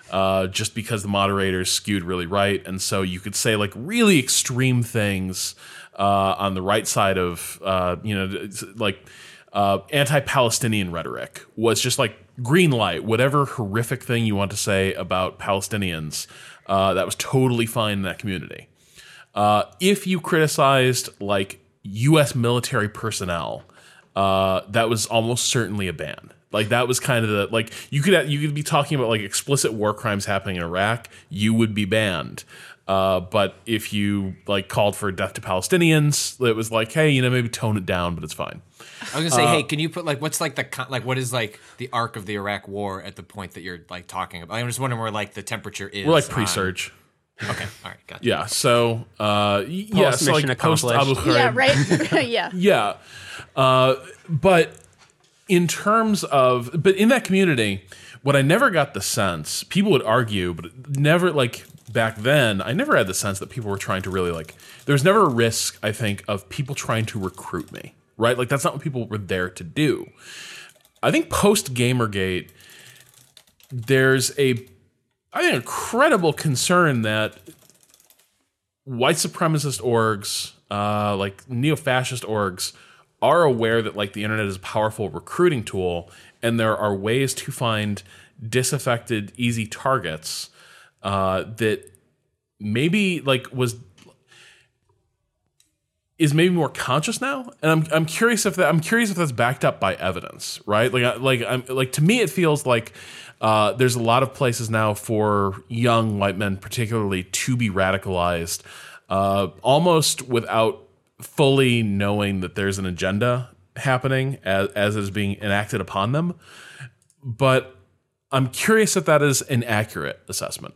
Uh, just because the moderators skewed really right, and so you could say like really extreme things uh, on the right side of uh, you know like uh, anti-Palestinian rhetoric was just like green light. Whatever horrific thing you want to say about Palestinians, uh, that was totally fine in that community. Uh, if you criticized like U.S. military personnel, uh, that was almost certainly a ban. Like that was kind of the like you could you could be talking about like explicit war crimes happening in Iraq, you would be banned. Uh, but if you like called for death to Palestinians, it was like, hey, you know, maybe tone it down, but it's fine.
I was gonna say, uh, hey, can you put like what's like the like what is like the arc of the Iraq War at the point that you're like talking about? I'm just wondering where like the temperature is.
We're like pre-surge.
On, Okay. All right. Gotcha.
Yeah. So, uh, yeah. So like post Abu Ghraib.
Yeah. Right. [LAUGHS] [LAUGHS] yeah.
Yeah. Uh, but in terms of, but in that community, what I never got the sense, people would argue, but never like back then, I never had the sense that people were trying to really like, there's never a risk, I think, of people trying to recruit me, right? Like, that's not what people were there to do. I think post Gamergate, there's a, I think, incredible concern that white supremacist orgs, uh, like neo fascist orgs, are aware that like the internet is a powerful recruiting tool and there are ways to find disaffected easy targets uh, that maybe like was is maybe more conscious now and i'm i'm curious if that i'm curious if that's backed up by evidence right like like i'm like to me it feels like uh, there's a lot of places now for young white men particularly to be radicalized uh, almost without fully knowing that there's an agenda happening as, as is being enacted upon them. But I'm curious if that is an accurate assessment.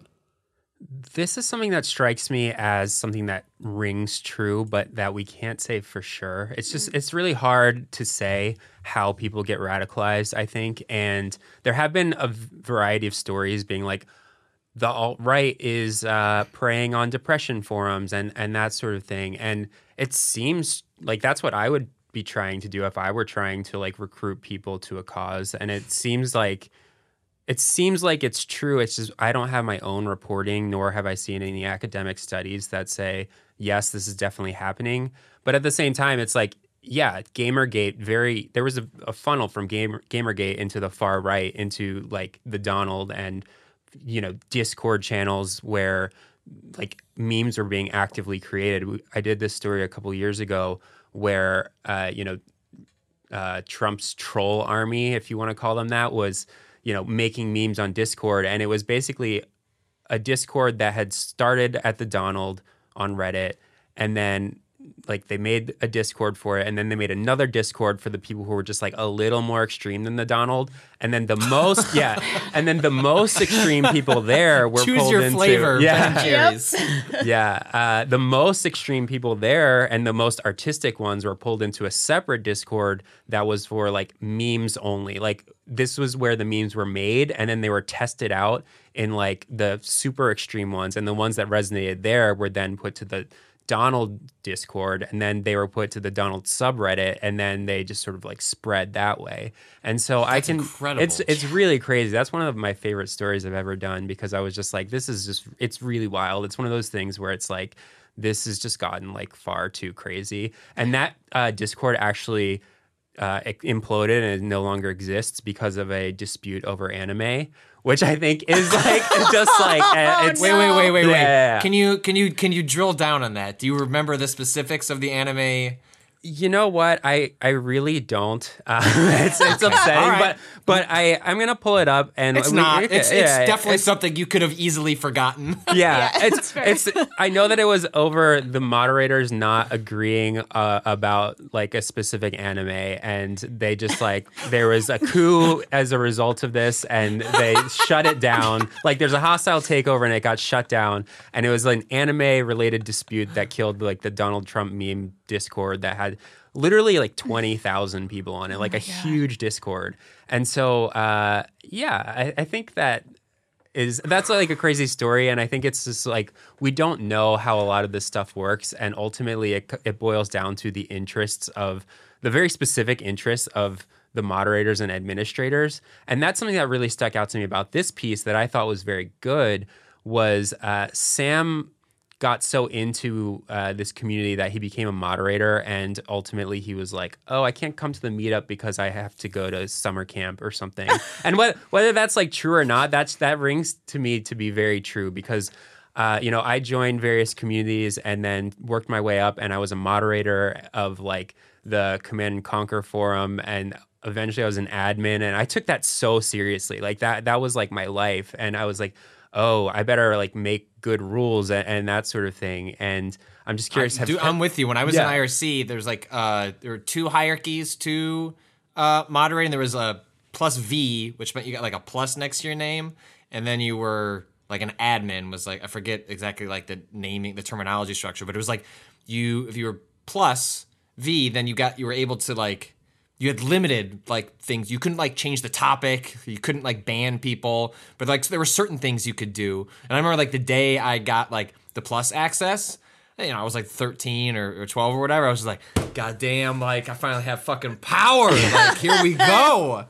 This is something that strikes me as something that rings true, but that we can't say for sure. It's just, it's really hard to say how people get radicalized, I think. And there have been a variety of stories being like, the alt right is uh, preying on depression forums and and that sort of thing. And it seems like that's what I would be trying to do if I were trying to like recruit people to a cause. And it seems like it seems like it's true. It's just I don't have my own reporting, nor have I seen any academic studies that say yes, this is definitely happening. But at the same time, it's like yeah, Gamergate very there was a, a funnel from Gamer Gamergate into the far right into like the Donald and you know Discord channels where like memes are being actively created. I did this story a couple years ago where uh, you know uh, Trump's troll army, if you want to call them that, was you know making memes on Discord, and it was basically a Discord that had started at the Donald on Reddit, and then like they made a Discord for it, and then they made another Discord for the people who were just like a little more extreme than the Donald, and then the most [LAUGHS] yeah, and then the most extreme people there were
Choose
pulled
your
into,
flavor,
yeah,
Ben [LAUGHS] Jerry's. [LAUGHS]
yeah. Uh, the most extreme people there and the most artistic ones were pulled into a separate Discord that was for like memes only. Like this was where the memes were made, and then they were tested out in like the super extreme ones, and the ones that resonated there were then put to the Donald Discord, and then they were put to the Donald subreddit, and then they just sort of like spread that way. And so I can,
incredible.
it's it's really crazy. That's one of my favorite stories I've ever done because I was just like, this is just, it's really wild. It's one of those things where it's like, this has just gotten like far too crazy. And that uh, Discord actually uh, imploded and it no longer exists because of a dispute over anime, which I think is like just like [LAUGHS] uh, it's
Wait, wait, wait, wait, wait.
Yeah.
Can you can you can you drill down on that? Do you remember the specifics of the anime?
You know what? I I really don't. Uh, [LAUGHS] it's it's upsetting,
All right.
but but I I'm gonna pull it up and
It's
we-
not.
we
It's,
yeah,
it's definitely
it's-
something you could have easily forgotten. [LAUGHS]
Yeah,
Yeah,
it's it's. I know that it was over the moderators not agreeing uh, about like a specific anime, and they just like there was a coup as a result of this, and they shut it down. Like there's a hostile takeover, and it got shut down, and it was an anime related dispute that killed like the Donald Trump meme Discord that had literally like [SIGHS] 20,000 people on it, like a huge Discord. And so, uh, yeah, I, I think that is that's like a crazy story and i think it's just like we don't know how a lot of this stuff works and ultimately it, it boils down to the interests of the very specific interests of the moderators and administrators and that's something that really stuck out to me about this piece that i thought was very good was uh, sam got so into uh, this community that he became a moderator and ultimately he was like oh i can't come to the meetup because i have to go to summer camp or something. [LAUGHS] And what, whether that's like true or not that's that rings to me to be very true because uh, you know i joined various communities and then worked my way up and i was a moderator of like the command and conquer forum and eventually i was an admin and i took that so seriously. Like that that was like my life and i was like oh, I better like make good rules and, and that sort of thing. And I'm just curious. have-
Dude, I'm with you. When I was
Yeah.
in IRC, there's like uh there were two hierarchies to uh moderating. There was a plus V, which meant you got like a plus next to your name, and then you were like an admin was like I forget exactly like the naming the terminology structure, but it was like you if you were plus V, then you got you were able to like you had limited like things. You couldn't like change the topic. You couldn't like ban people, but like there were certain things you could do. And I remember like the day I got like the plus access. You know, I was like 13 or, or 12 or whatever. I was just like, God damn, like I finally have fucking power. [LAUGHS] Like, here we go.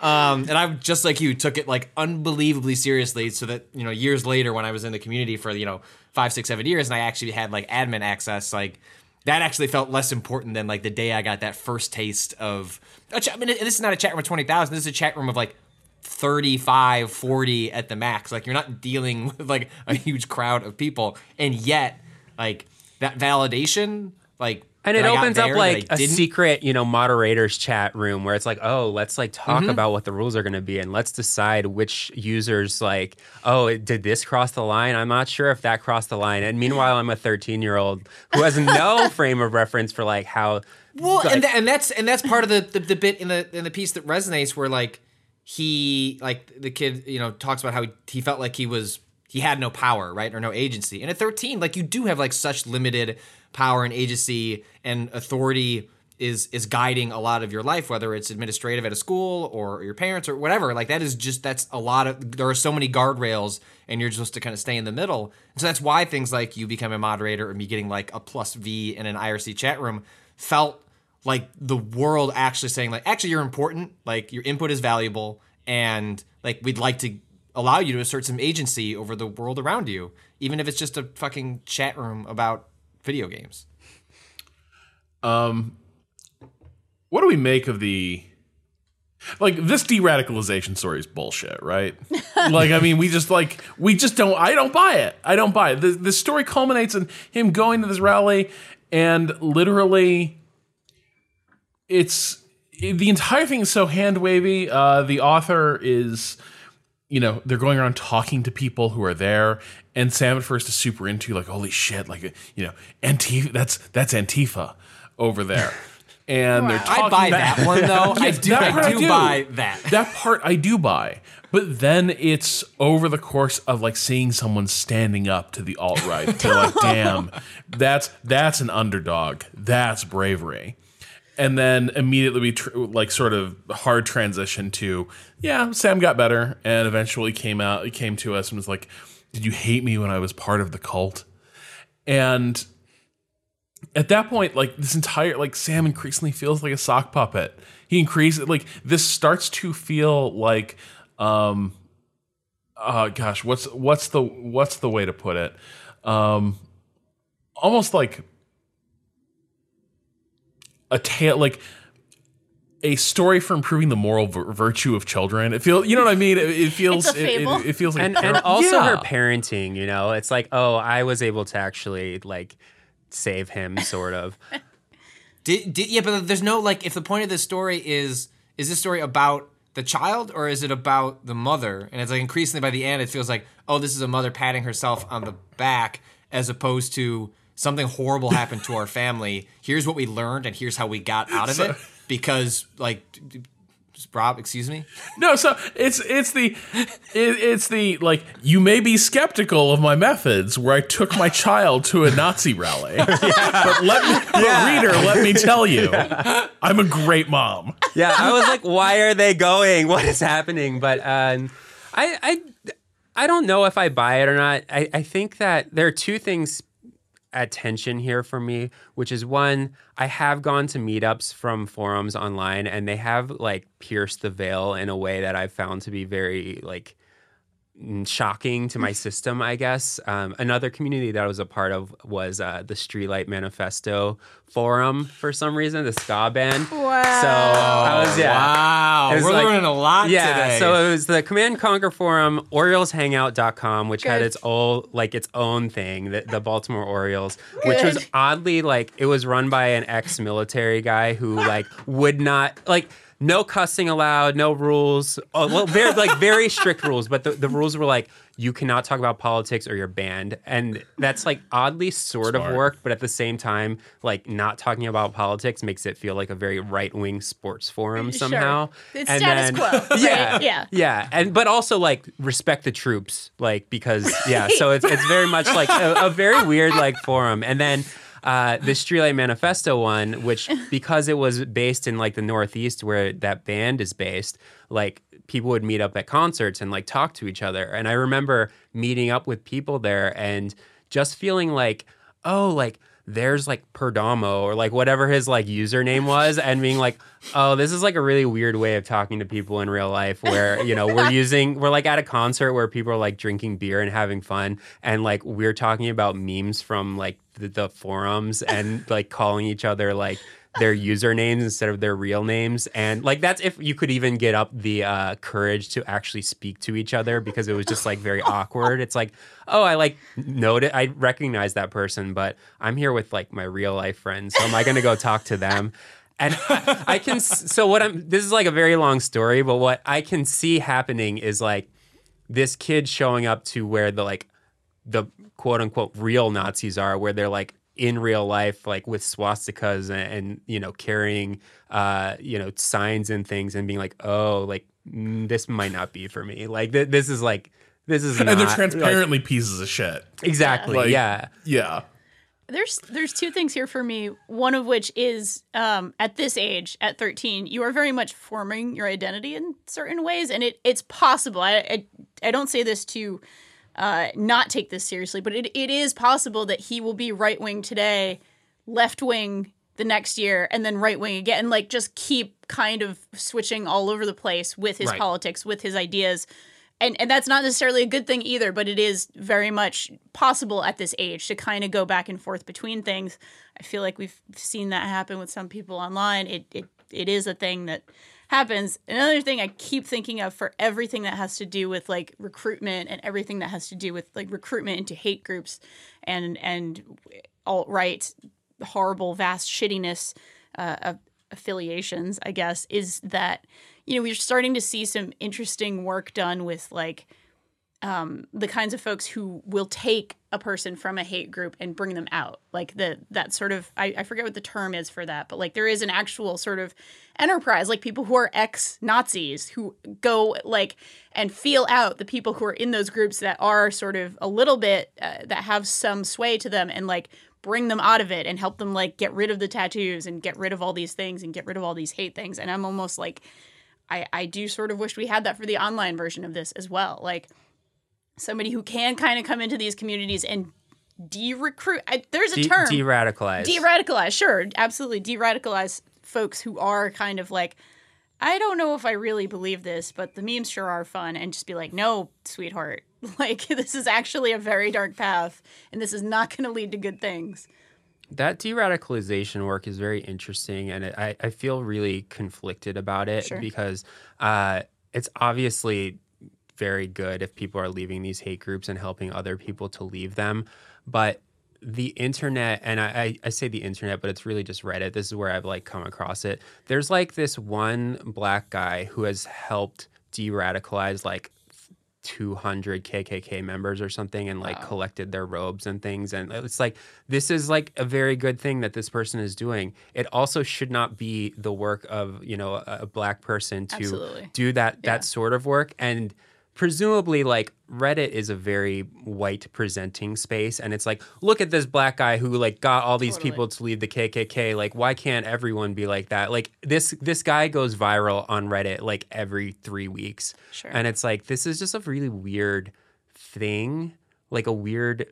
Um, and I just like you took it like unbelievably seriously. So that you know, years later, when I was in the community for you know five, six, seven years, and I actually had like admin access, like that actually felt less important than like the day I got that first taste of. Ch- I mean, this is not a chat room of twenty thousand. This is a chat room of like 35, 40 at the max. Like you're not dealing [LAUGHS] with like a huge crowd of people, and yet like that validation, like
And it
that I got
opens up like a secret, you know, moderators chat room where it's like, oh, let's like talk
Mm-hmm.
about what the rules are going to be and let's decide which users like, oh, did this cross the line? I'm not sure if that crossed the line. And meanwhile, I'm a 13 year old who has no [LAUGHS] frame of reference for like how.
Well,
like-
and, tha- and that's and that's part of the, the the bit in the in the piece that resonates where like he like the kid you know talks about how he, he felt like he was he had no power right or no agency. And at 13 like you do have like such limited power and agency and authority is is guiding a lot of your life whether it's administrative at a school or your parents or whatever. Like that is just that's a lot of there are so many guardrails and you're supposed to kind of stay in the middle. And so that's why things like you become a moderator or me getting like a plus v in an irc chat room felt like the world actually saying like actually you're important. Like your input is valuable and like we'd like to allow you to assert some agency over the world around you even if it's just a fucking chat room about video games.
Um, what do we make of the like this de-radicalization story is bullshit right? [LAUGHS] Like i mean we just like we just don't i don't buy it. I don't buy it. The, the story culminates in him going to this rally and literally it's the entire thing is so hand wavy uh the author is you know they're going around talking to people who are there and sam at first is super into like holy shit like you know antifa that's that's antifa over there [LAUGHS] and they're
Wow.
talking
i buy
about-
that one though [LAUGHS] i do
that part
i do buy that
that part I do buy. But then it's over the course of like seeing someone standing up to the alt right. They're like, [LAUGHS] damn, that's that's an underdog. That's bravery. And then immediately we tr- like sort of hard transition to yeah, Sam got better and eventually came out. He came to us and was like, "Did you hate me when I was part of the cult?" And at that point, like this entire like Sam increasingly feels like a sock puppet. He increases like this starts to feel like um uh gosh, what's what's the what's the way to put it? Um almost like a tale like a story for improving the moral vir- virtue of children. It feels, you know what I mean. It, it feels, it- it, it, feels like,
and, and
par-
also her parenting, you know, it's like, oh, I was able to actually like save him, sort of. [LAUGHS]
Did, did, yeah, but there's no like if the point of this story is is this story about the child or is it about the mother? And it's like increasingly by the end it feels like oh this is a mother patting herself on the back as opposed to something horrible happened to our family. Here's what we learned and here's how we got out of it because like d- d- Rob, excuse me.
No, so it's it's the it, it's the like you may be skeptical of my methods where I took my child to a Nazi rally, [LAUGHS] but let me, but reader, let me tell you, I'm a great mom.
yeah, I was like, why are they going? What is happening? But um, I, I, I don't know if I buy it or not. I, I think that there are two things at tension here for me, which is one, I have gone to meetups from forums online and they have like pierced the veil in a way that I've found to be very like shocking to my system, I guess. Um, another community that I was a part of was uh, the Streetlight Manifesto forum for some reason, the ska band.
Wow.
So I was, yeah.
Wow,
was
we're
like-
learning a lot
Yeah,
today.
so it was the Command Conquer forum, OriolesHangout.com, which had its own like its own thing, the, the Baltimore Orioles, which was oddly like it was run by an ex-military guy who like would not like no cussing allowed, no rules. Oh, well, very like very strict [LAUGHS] rules, but the, the rules were like you cannot talk about politics or you're banned, and that's like oddly sort
Smart.
of worked, but at the same time, like not talking about politics makes it feel like a very right wing sports forum
Sure.
somehow.
It's
And
status
then-
quo, [LAUGHS] right?
Yeah,
Yeah.
yeah, and but also like respect the troops, like because yeah, [LAUGHS] so it's it's very much like a, a very weird like forum, and then uh, the Streetlight Manifesto one, which [LAUGHS] because it was based in like the Northeast where that band is based, like people would meet up at concerts and like talk to each other. And I remember meeting up with people there and just feeling like, oh, like there's like Perdomo or like whatever his like username was and being like, oh, this is like a really weird way of talking to people in real life where, you know, we're [LAUGHS] using, we're like at a concert where people are like drinking beer and having fun. And like we're talking about memes from like the, the forums and like calling each other like, their usernames instead of their real names. And like that's if you could even get up the uh, courage to actually speak to each other because it was just like very awkward. It's like oh i like noted i recognize that person but i'm here with like my real life friends. So am i going to go talk to them? And I, I can so what i'm this is like a very long story but what i can see happening is like this kid showing up to where the like the quote unquote real nazis are where they're like in real life, like with swastikas and, and you know carrying uh, you know signs and things, and being like, oh, like mm, this might not be for me. Like th- this is like this is
and
not,
they're transparently pieces of shit.
like, exactly
Like,
yeah.
Yeah.
There's there's two things here for me. One of which is um, at this age, at 13, you are very much forming your identity in certain ways, and it it's possible. I I, I don't say this to uh, not take this seriously, but it, it is possible that he will be right wing today, left wing the next year, and then right wing again, and like just keep kind of switching all over the place with his
Right.
politics, with his ideas. And, and that's not necessarily a good thing either, but it is very much possible at this age to kind of go back and forth between things. I feel like we've seen that happen with some people online. It it, it is a thing that happens. Another thing I keep thinking of for everything that has to do with like recruitment and everything that has to do with like recruitment into hate groups and and alt right horrible vast shittiness uh, of affiliations, I guess, is that you know we're starting to see some interesting work done with like um, the kinds of folks who will take a person from a hate group and bring them out. Like the that sort of I, I forget what the term is for that, but like there is an actual sort of enterprise, like people who are ex Nazis who go like and feel out the people who are in those groups that are sort of a little bit uh, that have some sway to them and like bring them out of it and help them like get rid of the tattoos and get rid of all these things and get rid of all these hate things. And I'm almost like I, I do sort of wish we had that for the online version of this as well. Like somebody who can kind of come into these communities and de-recruit. I, there's a
De-
term.
de-radicalize.
De-radicalize, sure, absolutely. De-radicalize folks who are kind of like, I don't know if I really believe this, but the memes sure are fun, and just be like, no, sweetheart, [LAUGHS] like this is actually a very dark path, and this is not going to lead to good things.
That de-radicalization work is very interesting, and it, I, I feel really conflicted about it
Sure.
because uh, it's obviously very good if people are leaving these hate groups and helping other people to leave them, but the internet and I, I, say the internet but it's really just reddit this is where i've like come across it there's like this one black guy who has helped de-radicalize like 200 KKK members or something and like collected their robes and things. And it's like, this is like a very good thing that this person is doing. It also should not be the work of, you know, a, a black person to
Absolutely.
do that,
Yeah.
that sort of work. And presumably like Reddit is a very white presenting space and it's like look at this black guy who like got all these
Totally.
people to leave the KKK like why can't everyone be like that like this this guy goes viral on Reddit like every 3 weeks
Sure.
and it's like this is just a really weird thing like a weird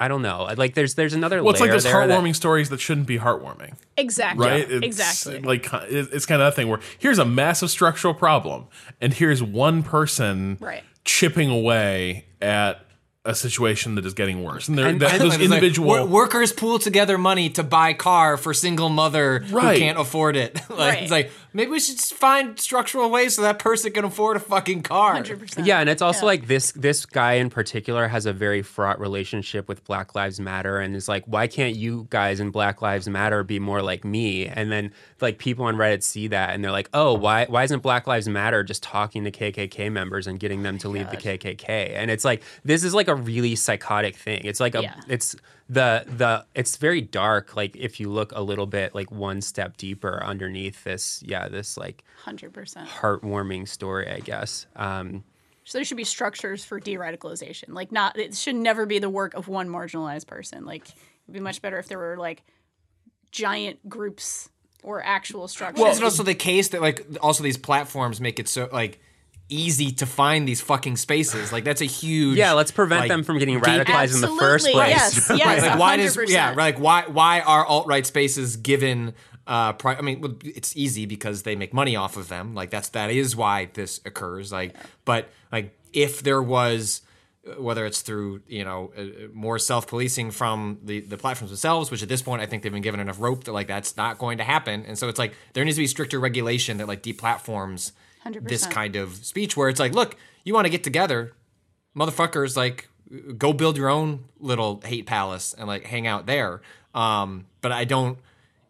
I don't know like there's there's another
Well, it's like
there's
those
there that-
heartwarming stories that shouldn't be heartwarming,
Exactly.
right? It's
exactly.
Like it's kind of that thing where here's a massive structural problem, and here's one person
Right.
chipping away at a situation that is getting worse, and, they're,
And-
that, those
It's like,
individual.
workers pool together money to buy car for single mother
Right.
who can't afford it. [LAUGHS] like
Right.
it's like maybe we should find structural ways so that person can afford a fucking car.
100%.
Yeah, and it's also
Yeah.
like this this guy in particular has a very fraught relationship with Black Lives Matter and is like, why can't you guys in Black Lives Matter be more like me? And then like people on Reddit see that and they're like, oh, why why isn't Black Lives Matter just talking to KKK members and getting them to leave the KKK? And it's like this is like a really psychotic thing. It's like a
Yeah.
it's the the it's very dark. Like if you look a little bit like one step deeper underneath this, yeah, this like
100%.
heartwarming story, I guess. Um,
So there should be structures for de-radicalization. Like not it should never be the work of one marginalized person. Like It'd be much better if there were like giant groups or actual structures.
Well, it's also the case that like also these platforms make it so like easy to find these fucking spaces. Like that's a huge
Yeah, let's prevent
like,
them from getting radicalized in the first place.
Yes, [LAUGHS] yes,
like why does
100%.
yeah like why why are alt right spaces given uh pri- I mean it's easy because they make money off of them. Like that's that is why this occurs. Like but like if there was uh, whether it's through you know uh, more self-policing from the the platforms themselves which at this point I think they've been given enough rope that like that's not going to happen. And so it's like there needs to be stricter regulation that like deplatforms this
100%.
kind of speech where it's like look you want to get together motherfuckers like go build your own little hate palace and like hang out there. Um but i don't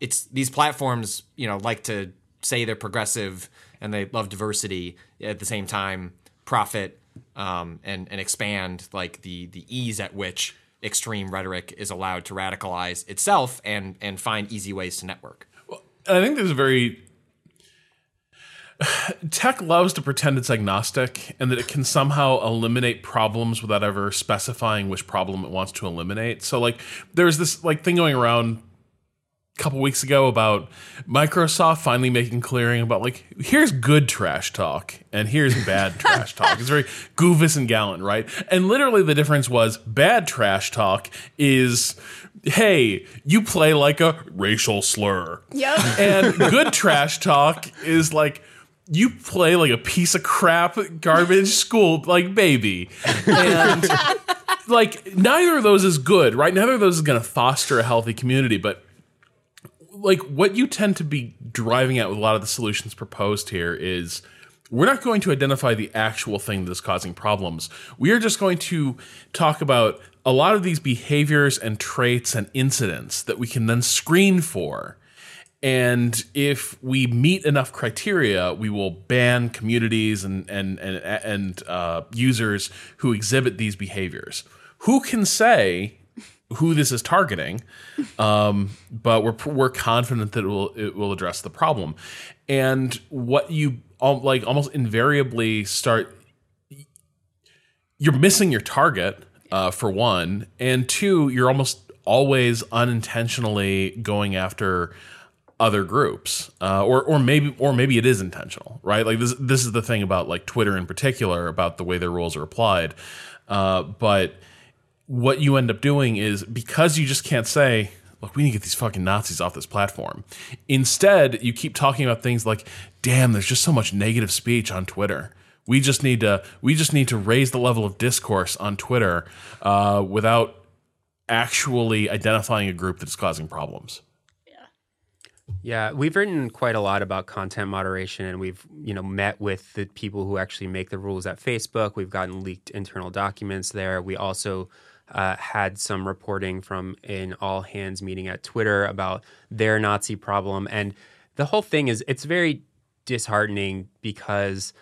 it's these platforms you know like to say they're progressive and they love diversity at the same time profit um and and expand like the the ease at which extreme rhetoric is allowed to radicalize itself and and find easy ways to network
And I think there's a very [SIGHS] tech loves to pretend it's agnostic and that it can somehow eliminate problems without ever specifying which problem it wants to eliminate. So like there's this like thing going around couple weeks ago about Microsoft finally making clearing about like here's good trash talk and here's bad [LAUGHS] trash talk. It's very goofus and gallant, right? And literally the difference was bad trash talk is hey, you play like a racial slur.
Yep. [LAUGHS]
And good trash talk is like you play like a piece of crap garbage school like baby. And [LAUGHS] like neither of those is good, right? Neither of those is going to foster a healthy community, but like what you tend to be driving at with a lot of the solutions proposed here is we're not going to identify the actual thing that is causing problems. We are just going to talk about a lot of these behaviors and traits and incidents that we can then screen for. And if we meet enough criteria, we will ban communities and and and and uh, users who exhibit these behaviors. Who can say who this is targeting? Um, but we're we're confident that it will it will address the problem. And what you like almost invariably start you're missing your target uh, for one, and two, you're almost always unintentionally going after other groups, uh, or or maybe or maybe it is intentional, right? Like this this is the thing about like Twitter in particular about the way their rules are applied, uh, but what you end up doing is because you just can't say, look, we need to get these fucking Nazis off this platform. Instead, you keep talking about things like, damn, there's just so much negative speech on Twitter. We just need to we just need to raise the level of discourse on Twitter uh, without actually identifying a group that's causing problems.
Yeah, yeah, we've written quite a lot about content moderation, and we've you know met with the people who actually make the rules at Facebook. We've gotten leaked internal documents there. We also uh, had some reporting from an all hands meeting at Twitter about their Nazi problem, and the whole thing is it's very disheartening because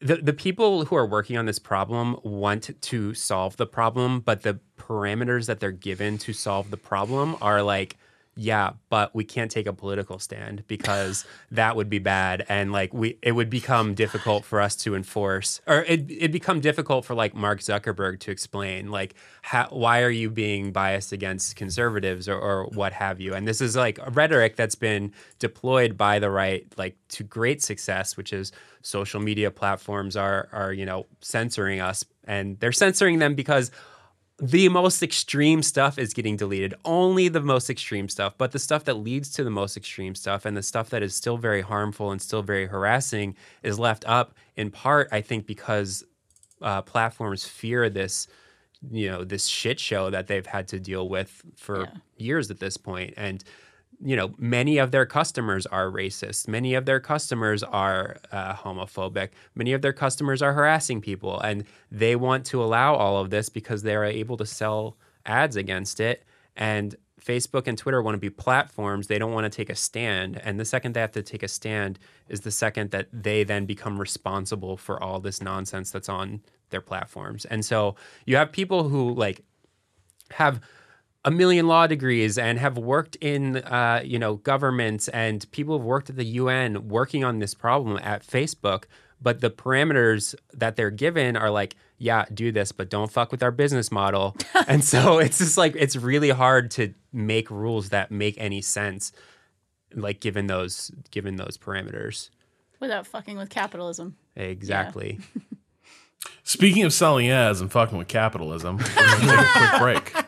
the the people who are working on this problem want to solve the problem, but the parameters that they're given to solve the problem are like, yeah, but we can't take a political stand because [LAUGHS] that would be bad, and like we, it would become difficult for us to enforce, or it it become difficult for like Mark Zuckerberg to explain like how, why are you being biased against conservatives or, or what have you, and this is like a rhetoric that's been deployed by the right like to great success, which is social media platforms are are you know censoring us. And they're censoring them because the most extreme stuff is getting deleted. Only the most extreme stuff but the stuff that leads to the most extreme stuff and the stuff that is still very harmful and still very harassing is left up in part i think because uh, platforms fear this you know this shit show that they've had to deal with for years at this point. And you know, many of their customers are racist. Many of their customers are uh, homophobic. Many of their customers are harassing people. And they want to allow all of this because they are able to sell ads against it. And Facebook and Twitter want to be platforms. They don't want to take a stand. And the second they have to take a stand is the second that they then become responsible for all this nonsense that's on their platforms. And so you have people who like have a million law degrees and have worked in uh, you know governments and people have worked at the UN working on this problem at Facebook, but the parameters that they're given are like, yeah, do this, but don't fuck with our business model. [LAUGHS] and so it's just like it's really hard to make rules that make any sense, like given those given those parameters.
Without fucking with capitalism.
Exactly. [LAUGHS]
Speaking of selling ads and fucking with capitalism, we're gonna take a quick break. [LAUGHS]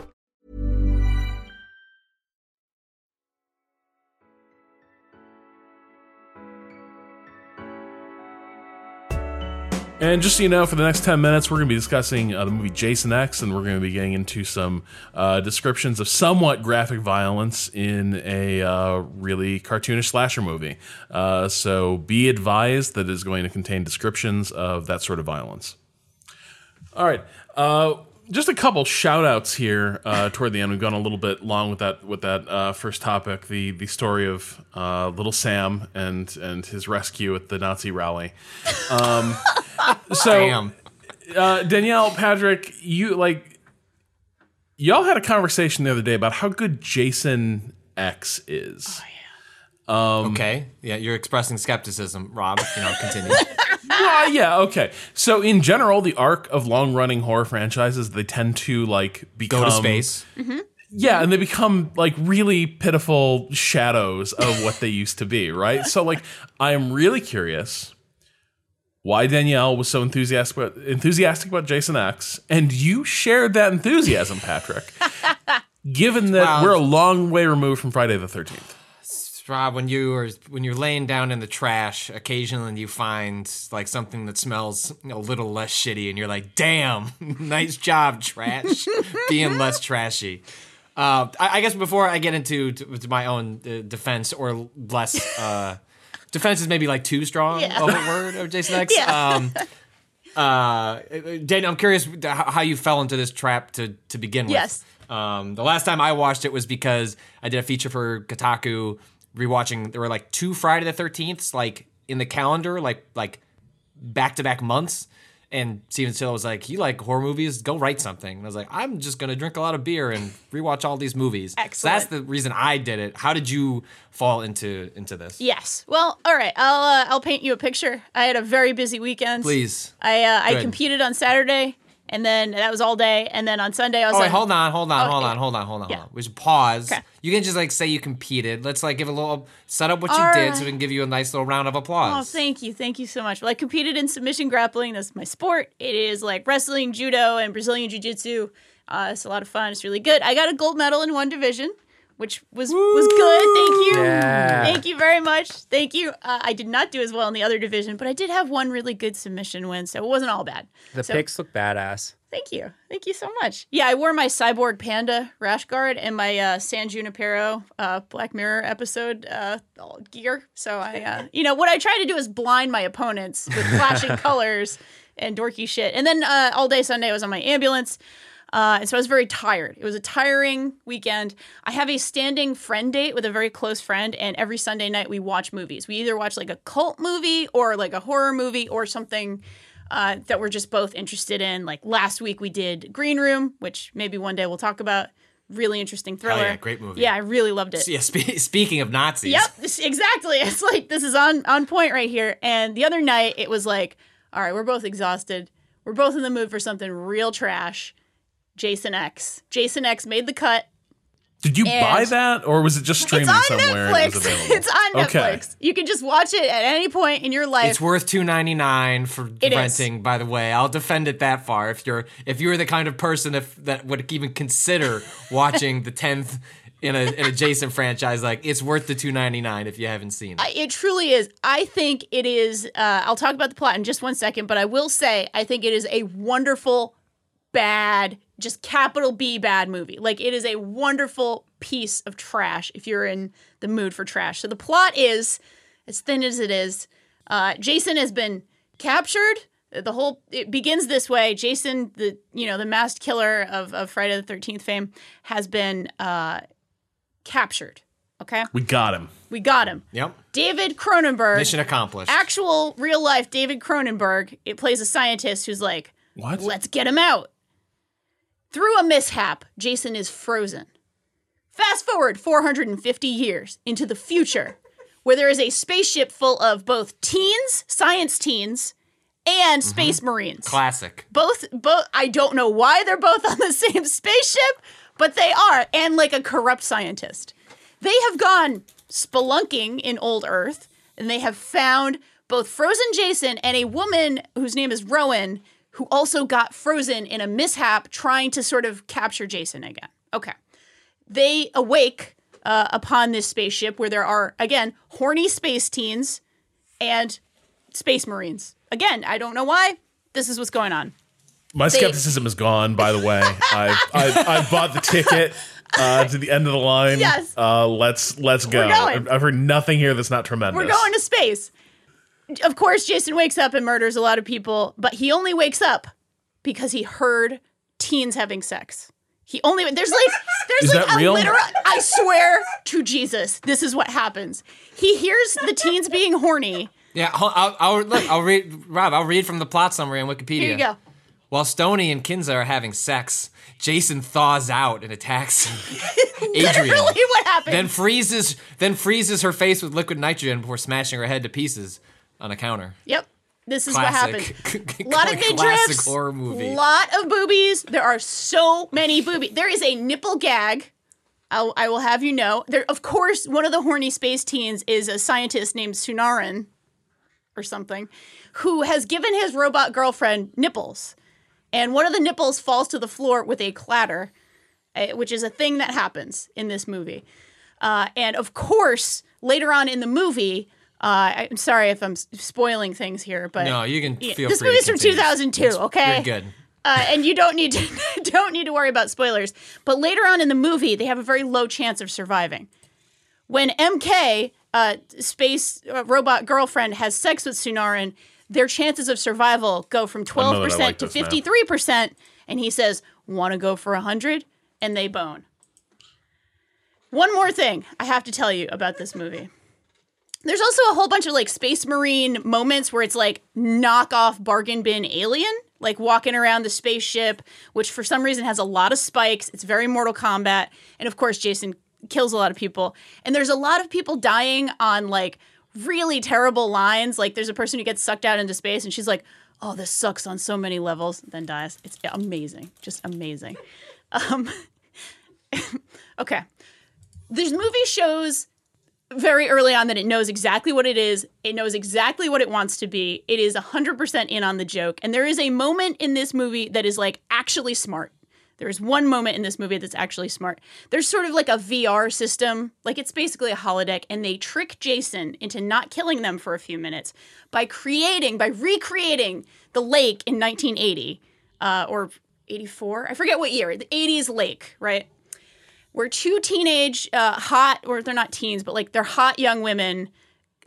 And just so you know, for the next 10 minutes, we're going to be discussing uh, the movie Jason X, and we're going to be getting into some uh, descriptions of somewhat graphic violence in a uh, really cartoonish slasher movie. Uh, so be advised that it is going to contain descriptions of that sort of violence. All right. Just a couple shout outs here uh, toward the end. We've gone a little bit long with that with that uh, first topic, the the story of uh, little Sam and and his rescue at the Nazi rally. Um, [LAUGHS] so
Damn.
uh, Danielle, Patrick, you like y'all had a conversation the other day about how good Jason X is.
okay. Yeah, you're expressing skepticism, Rob. You know, continue. [LAUGHS]
Uh, yeah, okay. So in general, the arc of long running horror franchises, they tend to like become
Go to space.
Yeah, and they become like really pitiful shadows of what they used to be, right? So like I am really curious why Danielle was so enthusiastic about, enthusiastic about Jason X, and you shared that enthusiasm, Patrick. Given that
Wow.
we're a long way removed from Friday the Thirteenth.
Rob, when you are when you're laying down in the trash, occasionally you find like something that smells a little less shitty, and you're like, "Damn, [LAUGHS] nice job, trash, [LAUGHS] being less trashy." Uh, I, I guess before I get into to, to my own uh, defense or less uh, [LAUGHS] defense is maybe like too strong
Yeah.
of a word of Jason X.
Yeah.
Um, uh, Daniel, I'm curious how how you fell into this trap to to begin with.
Yes.
Um, the last time I watched it was because I did a feature for Kotaku, rewatching. There were like two Friday the Thirteenths, like in the calendar, like like back to back months. And Stephen Totilo was like, "You like horror movies? Go write something." And I was like, "I'm just gonna drink a lot of beer and rewatch all these movies." So that's the reason I did it. How did you fall into into this?
Yes. Well, all right. I'll uh, I'll paint you a picture. I had a very busy weekend.
Please.
I uh, I competed on Saturday, and then that was all day. And then on Sunday, I was
Oh, wait,
like,
hold on, hold on,
Oh,
hold on, hold on, hold on,
Yeah.
hold on. We should pause.
Okay.
You can just like say you competed. Let's like give a little set up what you did so we can give you a nice little round of applause.
Oh, thank you, thank you so much. Well, I competed in submission grappling. That's my sport. It is like wrestling, judo, and Brazilian jiu-jitsu. Uh, it's a lot of fun. It's really good. I got a gold medal in one division, which was was good. Thank you,
Yeah.
thank you very much. Thank you. Uh, I did not do as well in the other division, but I did have one really good submission win, so it wasn't all bad.
The
So-
pics look badass.
Thank you. Thank you so much. Yeah, I wore my Cyborg Panda rash guard and my uh, San Junipero uh, Black Mirror episode uh, gear. So I, uh, [LAUGHS] you know, what I try to do is blind my opponents with flashing [LAUGHS] colors and dorky shit. And then uh, all day Sunday I was on my ambulance. Uh, and so I was very tired. It was a tiring weekend. I have a standing friend date with a very close friend, and every Sunday night we watch movies. We either watch like a cult movie or like a horror movie or something uh, that we're just both interested in. Like last week we did Green Room, which maybe one day we'll talk about. Really interesting thriller.
yeah, great movie.
Yeah, I really loved it.
Yeah, spe- [LAUGHS] speaking of Nazis.
Yep, exactly. [LAUGHS] It's like this is on on point right here. And the other night it was like, all right, we're both exhausted. We're both in the mood for something real trash. Jason X. Jason X made the cut.
Did you
And-
buy that, or was it just streaming
it's on
somewhere and
Netflix.
it
it's on
Okay.
Netflix. You can just watch it at any point in your life.
It's worth two ninety nine for
It is.
renting. By the way, I'll defend it that far. If you're if you're the kind of person if that would even consider [LAUGHS] watching the tenth in a in a Jason franchise. Like it's worth the two ninety nine if you haven't seen it.
It truly is. I think it is. Uh, I'll talk about the plot in just one second, but I will say I think it is a wonderful, bad, just capital B bad movie. Like it is a wonderful piece of trash if you're in the mood for trash. So the plot is, as thin as it is, uh, Jason has been captured. The whole it begins this way. Jason, the you know the masked killer of, of Friday the Thirteenth fame, has been uh, captured. Okay,
We got him.
we got him.
Yep.
David Cronenberg,
Mission accomplished.
actual real life David Cronenberg, it plays a scientist who's like,
What?
let's get him out. Through a mishap, Jason is frozen. Fast forward 450 years into the future, where there is a spaceship full of both teens, science teens, and mm-hmm. space marines.
Classic.
both both I don't know why they're both on the [LAUGHS] same spaceship, but they are, and like a corrupt scientist. They have gone spelunking in old Earth, and they have found both frozen Jason and a woman whose name is Rowan, who also got frozen in a mishap trying to sort of capture Jason again. Okay. They awake uh, upon this spaceship where there are, again, horny space teens and space marines. Again, I don't know why. This is what's going on.
My skepticism is gone. By the way, I I, I bought the ticket uh, to the end of the line.
Yes.
Uh, let's let's go. I've- I've heard nothing here that's not tremendous.
We're going to space. Of course, Jason wakes up and murders a lot of people, but he only wakes up because he heard teens having sex. He only there's like [LAUGHS] there's
Is
like
that
a
real?
literal. I swear to Jesus, this is what happens. He hears the teens being horny.
Yeah, I'll, I'll, I'll look. I'll read, Rob. I'll read from the plot summary on Wikipedia.
Here you go.
While Stoney and Kinsa are having sex, Jason thaws out and attacks [LAUGHS] Adrian.
Literally, what happens?
Then freezes, then freezes her face with liquid nitrogen before smashing her head to pieces on a counter.
Yep. This is what
Classic.
happened. [LAUGHS] A lot of
Classic
midriffs,
horror movie.
lot of boobies. There are so many boobies. There is a nipple gag. I'll, I will have you know. There, of course, one of the horny space teens is a scientist named Tsunaron, or something, who has given his robot girlfriend nipples, and one of the nipples falls to the floor with a clatter, uh, which is a thing that happens in this movie. Uh, and of course, later on in the movie, uh, I'm sorry if I'm spoiling things here, but
No, you can feel
this
free to This
movie's from 2002.
It's-
Okay,
You're good.
uh, and you don't need to [LAUGHS] don't need to worry about spoilers. But later on in the movie, they have a very low chance of surviving. When MK, uh, space uh, robot girlfriend, has sex with Tsunaron, their chances of survival go from twelve
that I like
percent to fifty three percent. And he says, "Want to go for hundred? And they bone. One more thing I have to tell you about this movie. There's also a whole bunch of like space marine moments where it's like knockoff bargain bin alien, like walking around the spaceship, which for some reason has a lot of spikes. It's very Mortal Kombat. And of course, Jason kills a lot of people. And there's a lot of people dying on like really terrible lines. Like there's a person who gets sucked out into space and she's like, oh, this sucks on so many levels, then dies. It's amazing. Just amazing. Um, [LAUGHS] okay. This movie shows very early on that it knows exactly what it is. It knows exactly what it wants to be. It is 100% in on the joke. And there is a moment in this movie that is like actually smart. There is one moment in this movie that's actually smart. There's sort of like a VR system, like it's basically a holodeck, and they trick Jason into not killing them for a few minutes by creating, by recreating the lake in 1980 uh, or 84. I forget what year. The 80s lake, right? Where two teenage uh, hot or they're not teens but like they're hot young women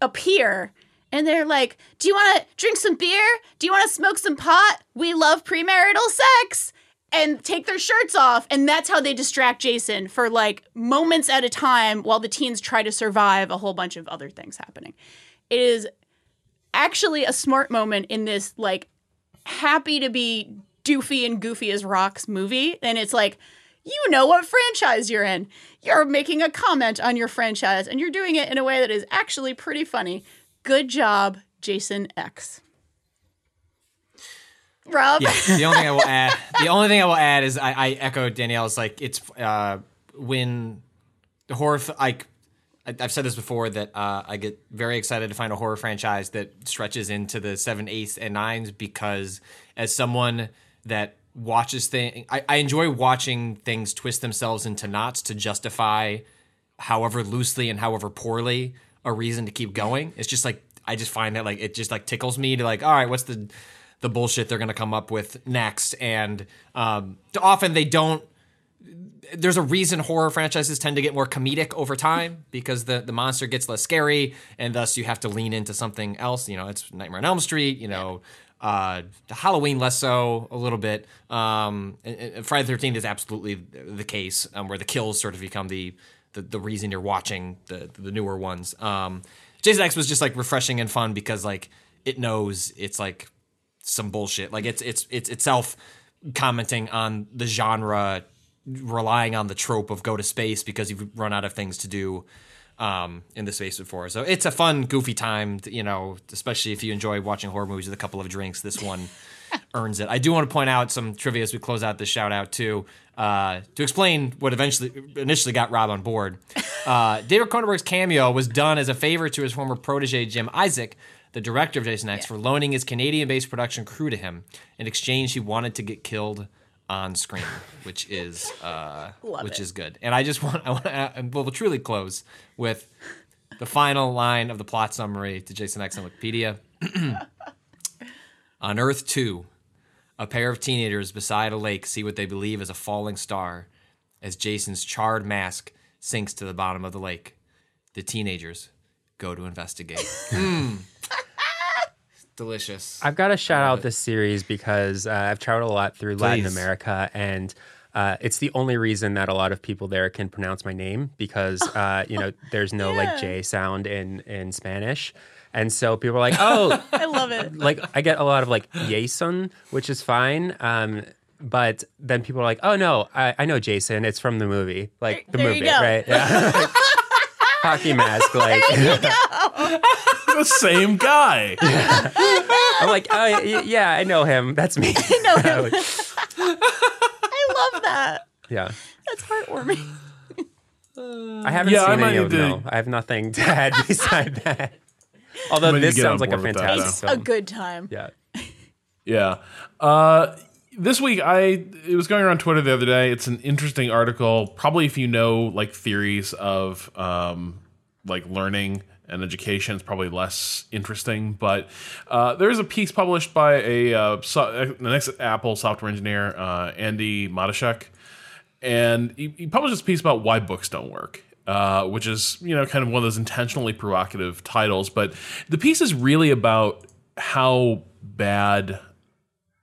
appear and they're like do you want to drink some beer? Do you want to smoke some pot? We love premarital sex! And take their shirts off and that's how they distract jason for like moments at a time while the teens try to survive a whole bunch of other things happening. It is actually a smart moment in this like happy to be doofy and goofy as rocks movie and it's like you know what franchise you're in. You're making a comment on your franchise and you're doing it in a way that is actually pretty funny. Good job jason x. Rob?
Yeah. The only thing I will add, [LAUGHS] the only thing I will add is I, I echo Danielle's like it's uh, when the horror f- like I- I've said this before that uh, I get very excited to find a horror franchise that stretches into the seven, eights, and nines because as someone that watches thing. I, I enjoy watching things twist themselves into knots to justify, however loosely and however poorly, a reason to keep going. It's just like I just find that like it just like tickles me to like, all right, what's the the bullshit they're gonna come up with next? And um, often they don't there's a reason horror franchises tend to get more comedic over time because the, the monster gets less scary and thus you have to lean into something else. You know, it's Nightmare on Elm Street, you know, uh, Halloween less so a little bit. Um, Friday the 13th is absolutely the case um, where the kills sort of become the, the, the reason you're watching the, the newer ones. Um, Jason X was just like refreshing and fun because like it knows it's like some bullshit. Like it's, it's, it's itself commenting on the genre relying on the trope of go to space because you've run out of things to do um, in the space before. So it's a fun, goofy time, to, you know, especially if you enjoy watching horror movies with a couple of drinks. This one [LAUGHS] earns it. I do want to point out some trivia as we close out this shout out too. Uh, to explain what eventually initially got Rob on board, [LAUGHS] uh, David Cronenberg's cameo was done as a favor to his former protege Jim Isaac, the director of Jason X, for loaning his Canadian-based production crew to him. In exchange, he wanted to get killed on screen, which is uh, which
it.
is good. And I just [LAUGHS] want I want to, and we'll truly close with the final line of the plot summary to Jason X on Wikipedia. [CLEARS THROAT] on Earth 2, a pair of teenagers beside a lake see what they believe is a falling star as Jason's charred mask sinks to the bottom of the lake. The teenagers go to investigate. [LAUGHS] Mm. Delicious.
I've got to shout out this series because uh, I've traveled a lot through Latin America, and uh, it's the only reason that a lot of people there can pronounce my name because [LAUGHS] uh, you know there's no like J sound in in Spanish, and so people are like, oh, [LAUGHS]
I love it.
like I get a lot of like Jason, which is fine. Um, but then people are like, oh no, I, I know Jason. It's from the movie, like the
There
movie, right? Yeah. [LAUGHS] Hockey mask, [LAUGHS] like [LAUGHS]
the same guy.
I'm like, oh y- yeah, I know him. That's me. [LAUGHS] I
know him. I love that.
yeah.
That's heartwarming.
I haven't
Yeah,
seen
might
any of them.
to-
no. I have nothing to add beside that. Although
might need to
this sounds like a
board that,
fantastic
though.
A good time.
Yeah.
Yeah. Uh, this week, I it was going around Twitter the other day. It's an interesting article. Probably if you know like theories of um, like learning and education, it's probably less interesting. But uh, there is a piece published by a uh, so, the next Apple software engineer, uh, Andy Matuschak, and he, he published this piece about why books don't work. Uh, which is you know kind of one of those intentionally provocative titles, but the piece is really about how bad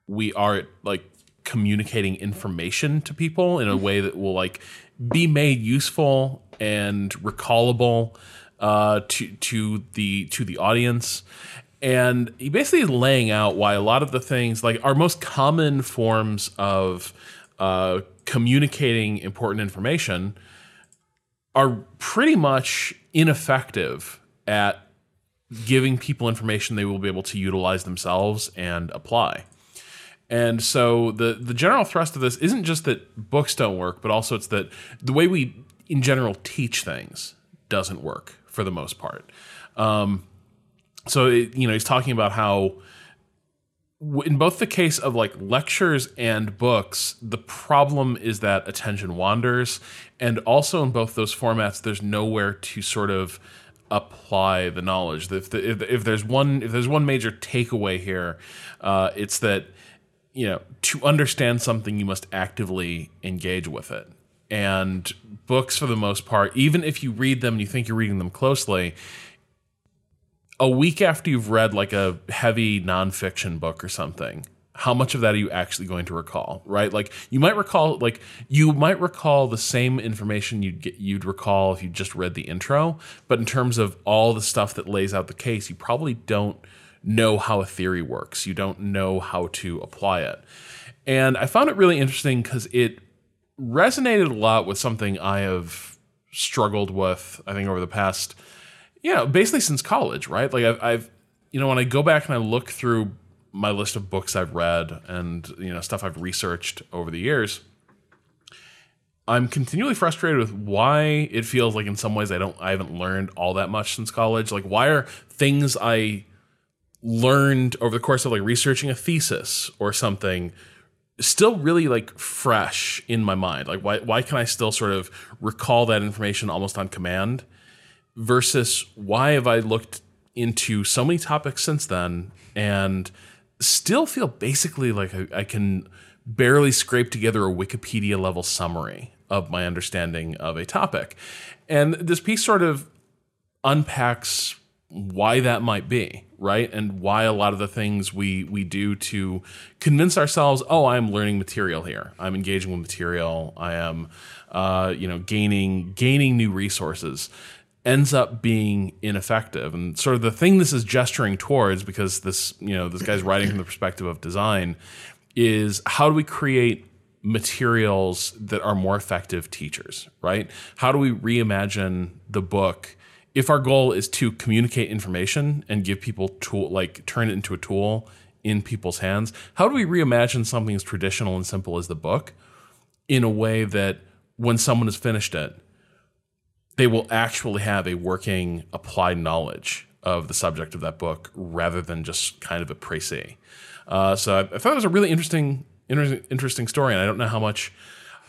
we are like communicating information to people in a way that will like be made useful and recallable uh, to to the to the audience. And he basically is laying out why a lot of the things like our most common forms of uh, communicating important information are pretty much ineffective at giving people information they will be able to utilize themselves and apply. And so the the general thrust of this isn't just that books don't work, but also it's that the way we in general teach things doesn't work for the most part. Um, so it, you know he's talking about how in both the case of like lectures and books, the problem is that attention wanders, and also in both those formats, there's nowhere to sort of apply the knowledge. If, the, if, if there's one if there's one major takeaway here, uh, it's that you know to understand something you must actively engage with it. And books, for the most part, even if you read them and you think you're reading them closely, a week after you've read like a heavy nonfiction book or something, how much of that are you actually going to recall? Right? Like you might recall, like you might recall the same information you'd get, you'd recall if you just read the intro, but in terms of all the stuff that lays out the case, you probably don't know how a theory works. You don't know how to apply it. And I found it really interesting because it resonated a lot with something I have struggled with, I think, over the past you know, basically since college, right? Like I've, I've, you know, when I go back and I look through my list of books I've read and you know stuff I've researched over the years, I'm continually frustrated with why it feels like in some ways I don't, I haven't learned all that much since college. Like why are things I learned over the course of like researching a thesis or something still really like fresh in my mind. Like why why can I still sort of recall that information almost on command versus why have I looked into so many topics since then and still feel basically like I, I can barely scrape together a Wikipedia level summary of my understanding of a topic. And this piece sort of unpacks why that might be, right? And why a lot of the things we we do to convince ourselves, oh, I'm learning material here. I'm engaging with material. I am, uh, you know, gaining gaining new resources ends up being ineffective. And sort of the thing this is gesturing towards, because this, you know, this guy's writing from the perspective of design, is how do we create materials that are more effective teachers, right? How do we reimagine the book? If our goal is to communicate information and give people tool like turn it into a tool in people's hands, how do we reimagine something as traditional and simple as the book in a way that when someone has finished it, they will actually have a working applied knowledge of the subject of that book rather than just kind of a précis. Uh, so I, I, thought it was a really interesting, interesting, story, and I don't know how much,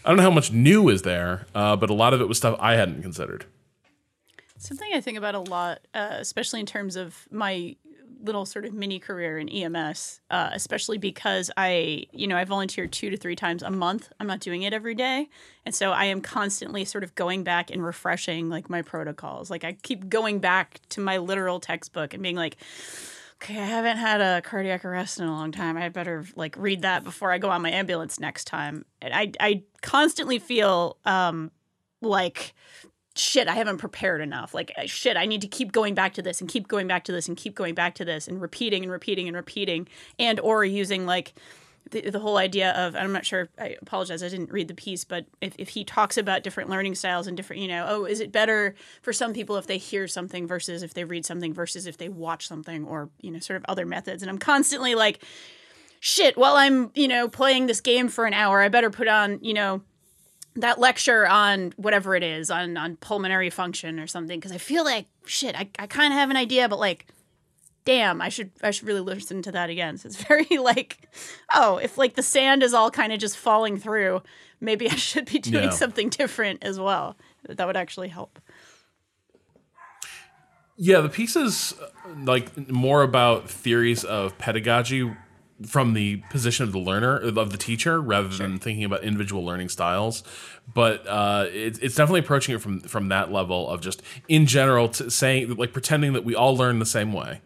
I don't know how much new is there, uh, but a lot of it was stuff I hadn't considered.
Something I think about a lot, uh, especially in terms of my little sort of mini career in EMS, uh, especially because I, you know, I volunteer two to three times a month. I'm not doing it every day. And so I am constantly sort of going back and refreshing like my protocols. Like I keep going back to my literal textbook and being like, okay, I haven't had a cardiac arrest in a long time. I better like read that before I go on my ambulance next time. And I, I constantly feel um, like shit, I haven't prepared enough. Like, shit, I need to keep going back to this and keep going back to this and keep going back to this and repeating and repeating and repeating and or using like the, the whole idea of I'm not sure I apologize I didn't read the piece but if, if he talks about different learning styles and different you know oh is it better for some people if they hear something versus if they read something versus if they watch something or you know sort of other methods and I'm constantly like shit while I'm you know playing this game for an hour I better put on you know that lecture on whatever it is on on pulmonary function or something because I feel like shit I, I kind of have an idea but like damn I should I should really listen to that again. So it's [LAUGHS] very like oh if like the sand is all kind of just falling through maybe I should be doing something different as well. That would actually help.
Yeah the piece is uh, like more about theories of pedagogy from the position of the learner of the teacher rather sure. than thinking about individual learning styles but uh, it, it's definitely approaching it from from that level of just in general saying like pretending that we all learn the same way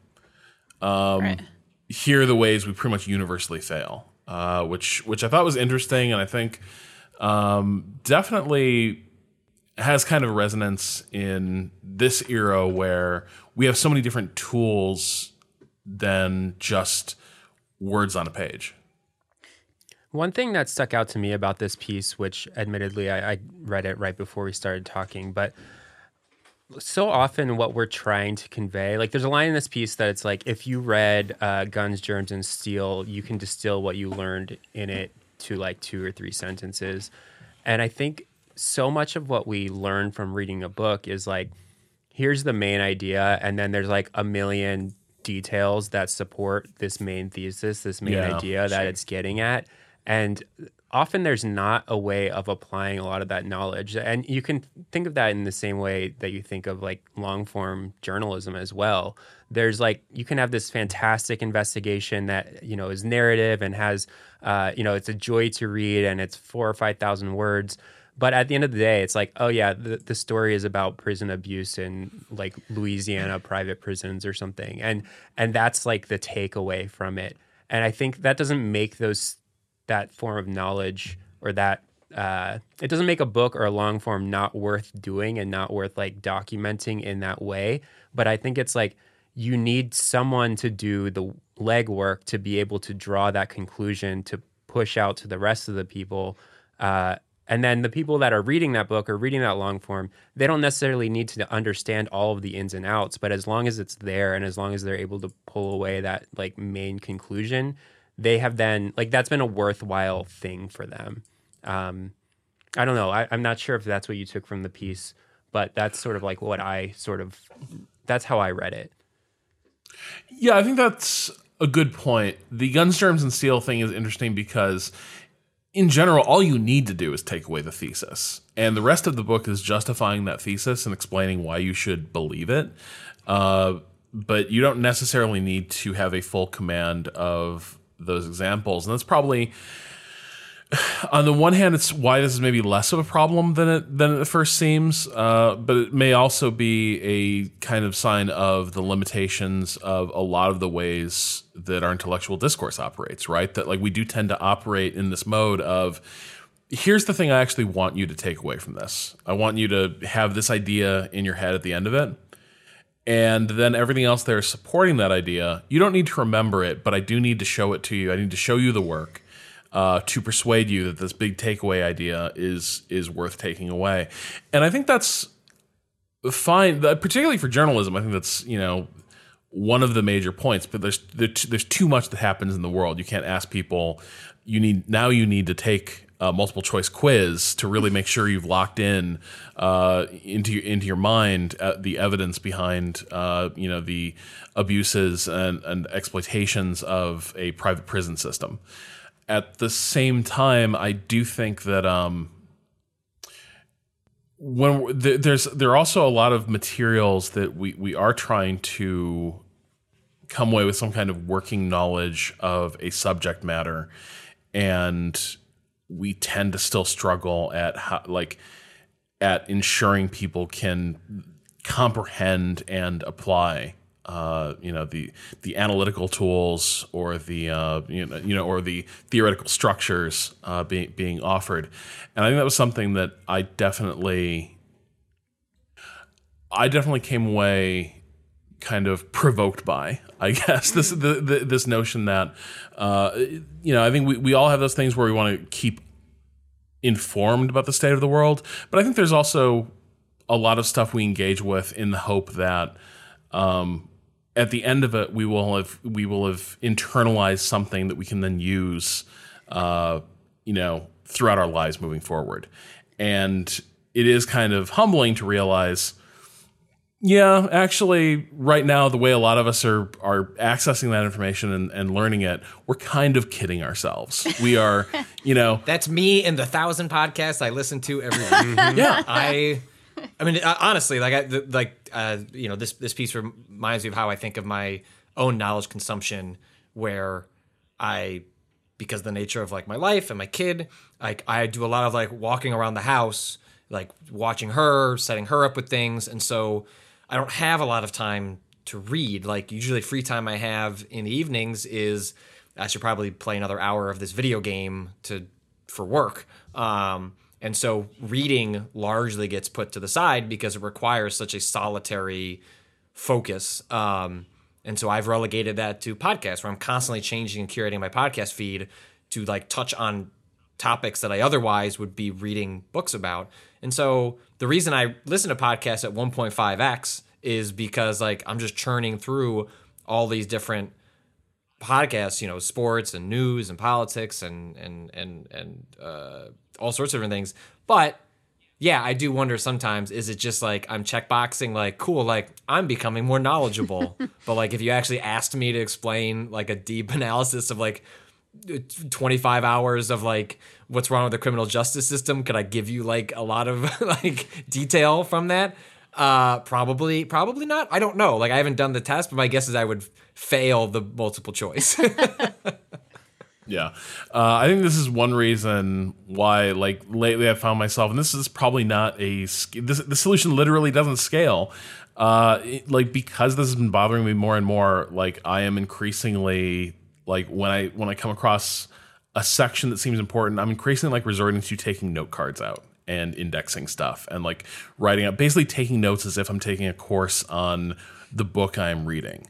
um, right. here are the ways we pretty much universally fail uh, which which i thought was interesting and i think um, definitely has kind of resonance in this era where we have so many different tools than just words on a page.
One thing that stuck out to me about this piece, which admittedly I, I, read it right before we started talking, but so often what we're trying to convey, like there's a line in this piece that it's like, if you read uh, Guns, Germs, and Steel, you can distill what you learned in it to like two or three sentences. And I think so much of what we learn from reading a book is like, here's the main idea, and then there's like a million details that support this main thesis, this main yeah, idea that it's getting at. And often there's not a way of applying a lot of that knowledge. And you can think of that in the same way that you think of like long form journalism as well. There's like, you can have this fantastic investigation that, you know, is narrative and has, uh, you know, it's a joy to read and it's four or 5,000 words. But at the end of the day, it's like, oh yeah, the, the story is about prison abuse in like Louisiana private prisons or something, and and that's like the takeaway from it. And I think that doesn't make those that form of knowledge or that uh, it doesn't make a book or a long form not worth doing and not worth like documenting in that way. But I think it's like you need someone to do the legwork to be able to draw that conclusion to push out to the rest of the people. Uh, and then the people that are reading that book or reading that long form, they don't necessarily need to understand all of the ins and outs, but as long as it's there and as long as they're able to pull away that like main conclusion, they have then like that's been a worthwhile thing for them. Um, I don't know. I, I'm not sure if that's what you took from the piece, but that's sort of like what I sort of that's how I read it.
Yeah, I think that's a good point. The guns, germs, and steel thing is interesting because in general, all you need to do is take away the thesis, and the rest of the book is justifying that thesis and explaining why you should believe it. Uh, but you don't necessarily need to have a full command of those examples, and that's probably on the one hand, it's why this is maybe less of a problem than it than it first seems, uh, but it may also be a kind of sign of the limitations of a lot of the ways that our intellectual discourse operates. Right, that like we do tend to operate in this mode of here's the thing I actually want you to take away from this. I want you to have this idea in your head at the end of it. And then everything else there supporting that idea, you don't need to remember it, but I do need to show it to you. I need to show you the work uh, to persuade you that this big takeaway idea is is worth taking away. And I think that's fine, particularly for journalism. I think that's you know one of the major points. But there's there's too much that happens in the world. You can't ask people. You need now. You need to take a multiple choice quiz to really make sure you've locked in uh, into your, into your mind uh, the evidence behind uh, you know the abuses and, and exploitations of a private prison system at the same time, I do think that um, when there's there are also a lot of materials that we we are trying to come away with some kind of working knowledge of a subject matter, and we tend to still struggle at how like at ensuring people can comprehend and apply uh, you know the the analytical tools or the uh, you know you know or the theoretical structures uh, being being offered, and I think that was something that I definitely I definitely came away kind of provoked by. I [LAUGHS] guess this the, the, this notion that uh, you know I think we we all have those things where we want to keep informed about the state of the world, but I think there's also a lot of stuff we engage with in the hope that um, at the end of it, we will have we will have internalized something that we can then use, uh, you know, throughout our lives moving forward. And it is kind of humbling to realize, yeah, actually, right now, the way a lot of us are are accessing that information and, and learning it, we're kind of kidding ourselves. We are, you know, [LAUGHS]
that's me and the thousand podcasts I listen to every week. [LAUGHS]
yeah,
I I mean, uh, honestly, like, I, the, like, uh, you know, this this piece reminds me of how I think of my own knowledge consumption, where I, because the nature of like my life and my kid, like, I do a lot of like walking around the house, like watching her, setting her up with things, and so I don't have a lot of time to read. Like, usually, free time I have in the evenings is I should probably play another hour of this video game to for work. Um, and so reading largely gets put to the side because it requires such a solitary focus. Um, and so I've relegated that to podcasts where I'm constantly changing and curating my podcast feed to like touch on topics that I otherwise would be reading books about. And so the reason I listen to podcasts at 1.5x is because like I'm just churning through all these different podcasts, you know, sports and news and politics and and and and uh, all sorts of different things. But yeah, I do wonder sometimes is it just like I'm checkboxing like cool like I'm becoming more knowledgeable. [LAUGHS] but like if you actually asked me to explain like a deep [LAUGHS] analysis of like 25 hours of like what's wrong with the criminal justice system, could I give you like a lot of [LAUGHS] like detail from that? Uh probably probably not. I don't know. Like I haven't done the test, but my guess is I would fail the multiple choice.
Yeah, uh, I think this is one reason why, like lately, I found myself, and this is probably not a this the solution literally doesn't scale. Uh, it, like because this has been bothering me more and more. Like I am increasingly like when I when I come across a section that seems important, I'm increasingly like resorting to taking note cards out and indexing stuff and like writing up, basically taking notes as if I'm taking a course on the book I'm reading.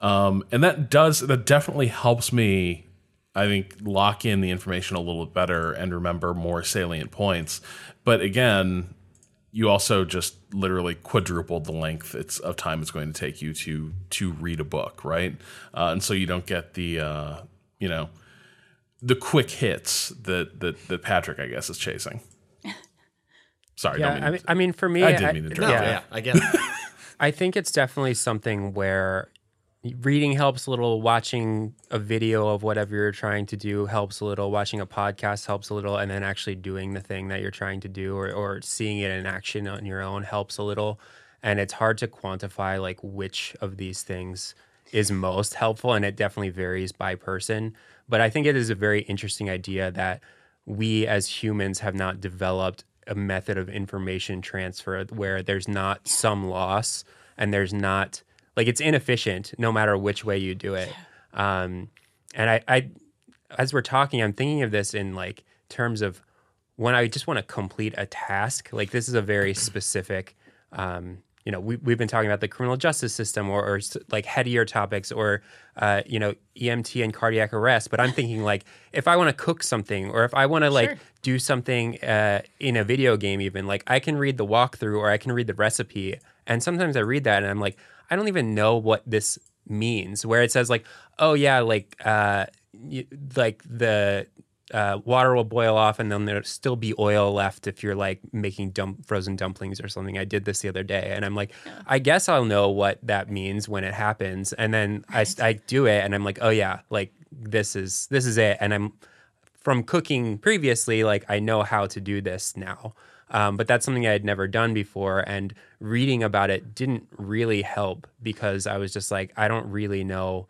Um, and that does that definitely helps me I think lock in the information a little bit better and remember more salient points. But again, you also just literally quadrupled the length it's, of time it's going to take you to to read a book, right? Uh, and so you don't get the uh, you know the quick hits that that that Patrick, I guess, is chasing. [LAUGHS] Sorry,
yeah,
mean
I mean, I mean, for me,
I didn't mean to
no,
yeah.
yeah, I get it. [LAUGHS]
I think it's definitely something where reading helps a little. Watching a video of whatever you're trying to do helps a little. Watching a podcast helps a little, and then actually doing the thing that you're trying to do, or or seeing it in action on your own helps a little. And it's hard to quantify like which of these things is most helpful, and it definitely varies by person. But I think it is a very interesting idea that we as humans have not developed a method of information transfer where there's not some loss and there's not like it's inefficient no matter which way you do it. Um, and I, I, as we're talking, I'm thinking of this in like terms of when I just want to complete a task. Like this is a very [CLEARS THROAT] specific. Um, you know, we, we've been talking about the criminal justice system or, or like headier topics or, uh, you know, EMT and cardiac arrest. But I'm [LAUGHS] thinking like if I want to cook something or if I want to like
Sure.
do something uh, in a video game, even like I can read the walkthrough or I can read the recipe. And sometimes I read that and I'm like, I don't even know what this means. Where it says like, oh yeah, like uh, you, like the uh, water will boil off and then there'll still be oil left if you're like making dump, frozen dumplings or something. I did this the other day and I'm like, I guess I'll know what that means when it happens. And then I, I do it and I'm like, oh yeah, like this is this is it. And I'm from cooking previously, like I know how to do this now. Um, but that's something I had never done before. And reading about it didn't really help because I was just like, I don't really know.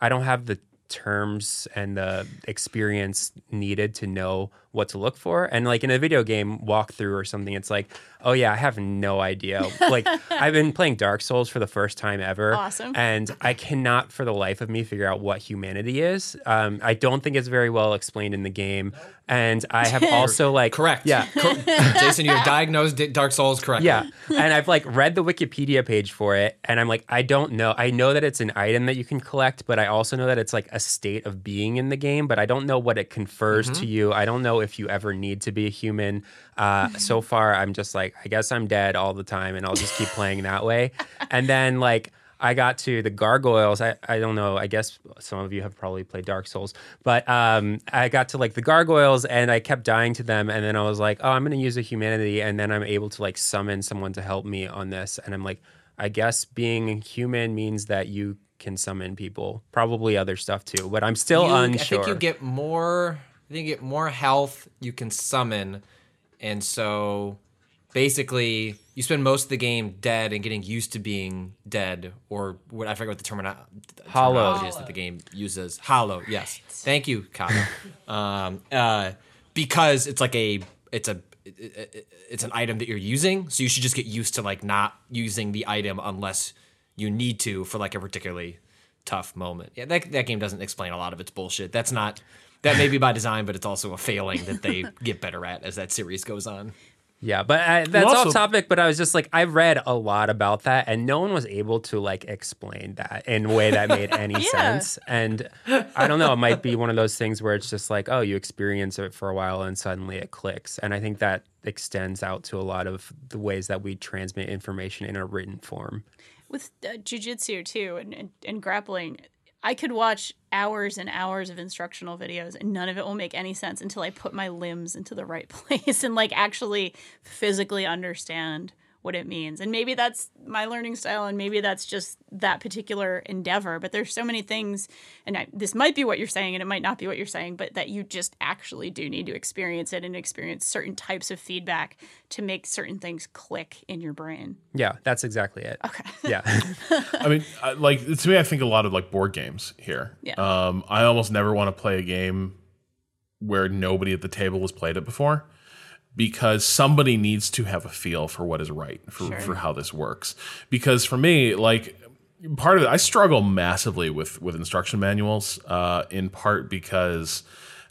I don't have the terms and the experience needed to know what to look for. And like in a video game walkthrough or something, it's like, oh yeah, I have no idea. [LAUGHS] like I've been playing Dark Souls for the first time ever.
Awesome.
And I cannot for the life of me figure out what humanity is. Um, I don't think it's very well explained in the game. And I have [LAUGHS] also like
Correct.
Yeah.
Jason, you have diagnosed Dark Souls correctly.
Yeah. and I've like read the Wikipedia page for it and I'm like, I don't know. I know that it's an item that you can collect, but I also know that it's like a state of being in the game, but I don't know what it confers to you. I don't know if you ever need to be a human. Uh, so far, I'm just like, I guess I'm dead all the time and I'll just keep playing that way. And then like, I got to the gargoyles. I, I don't know. I guess some of you have probably played Dark Souls, but um, I got to like the gargoyles and I kept dying to them. And then I was like, oh, I'm going to use a humanity. And then I'm able to like summon someone to help me on this. And I'm like, I guess being human means that you can summon people, probably other stuff too. But I'm still
You-
unsure.
I think you get more. I think you get more health. You can summon, and so basically you spend most of the game dead and getting used to being dead, or what I forget what the
Hollow.
terminology is that the game uses. Hollow. Yes. Thank you, Kyle. [LAUGHS] um, uh, because it's like a it's a it- it- it's an item that you're using, so you should just get used to like not using the item unless you need to for like a particularly tough moment. Yeah, that that game doesn't explain a lot of its bullshit. That's not that may be by design, but it's also a failing that they [LAUGHS] get better at as that series goes on.
Yeah, but I, that's
also-
off topic. But I was just like, I read a lot about that, and no one was able to like explain that in a way that made any [LAUGHS] sense. And I don't know, it might be one of those things where it's just like, oh, you experience it for a while, and suddenly it clicks. And I think that extends out to a lot of the ways that we transmit information in a written form.
with uh, jujitsu too and, and, and grappling i could watch hours and hours of instructional videos and none of it will make any sense until i put my limbs into the right [LAUGHS] place and like actually physically understand what it means and maybe that's my learning style and maybe that's just that particular endeavor but there's so many things and I, this might be what you're saying and it might not be what you're saying but that you just actually do need to experience it and experience certain types of feedback to make certain things click in your brain
Yeah, that's exactly it. Okay. Yeah. [LAUGHS]
I mean, I- like to me, I think a lot of like board games here.
Yeah.
Um, I almost never want to play a game where nobody at the table has played it before, because somebody needs to have a feel for what is right for for how this works. Because for me, like part of it, I struggle massively with with instruction manuals. Uh, in part because.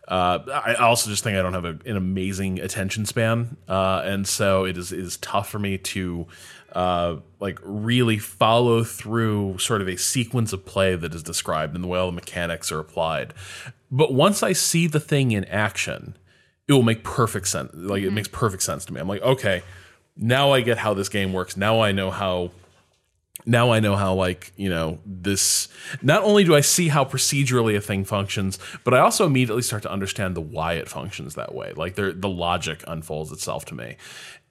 Uh, I also just think I don't have a, an amazing attention span, uh, and so it is it is tough for me to uh, like really follow through sort of a sequence of play that is described and the way all the mechanics are applied. But once I see the thing in action, it will make perfect sense. Like it mm-hmm. makes perfect sense to me. I'm like, okay, now I get how this game works. Now I know how now I know how like you know this. Not only do I see how procedurally a thing functions, but I also immediately start to understand the why it functions that way. Like there, the logic unfolds itself to me,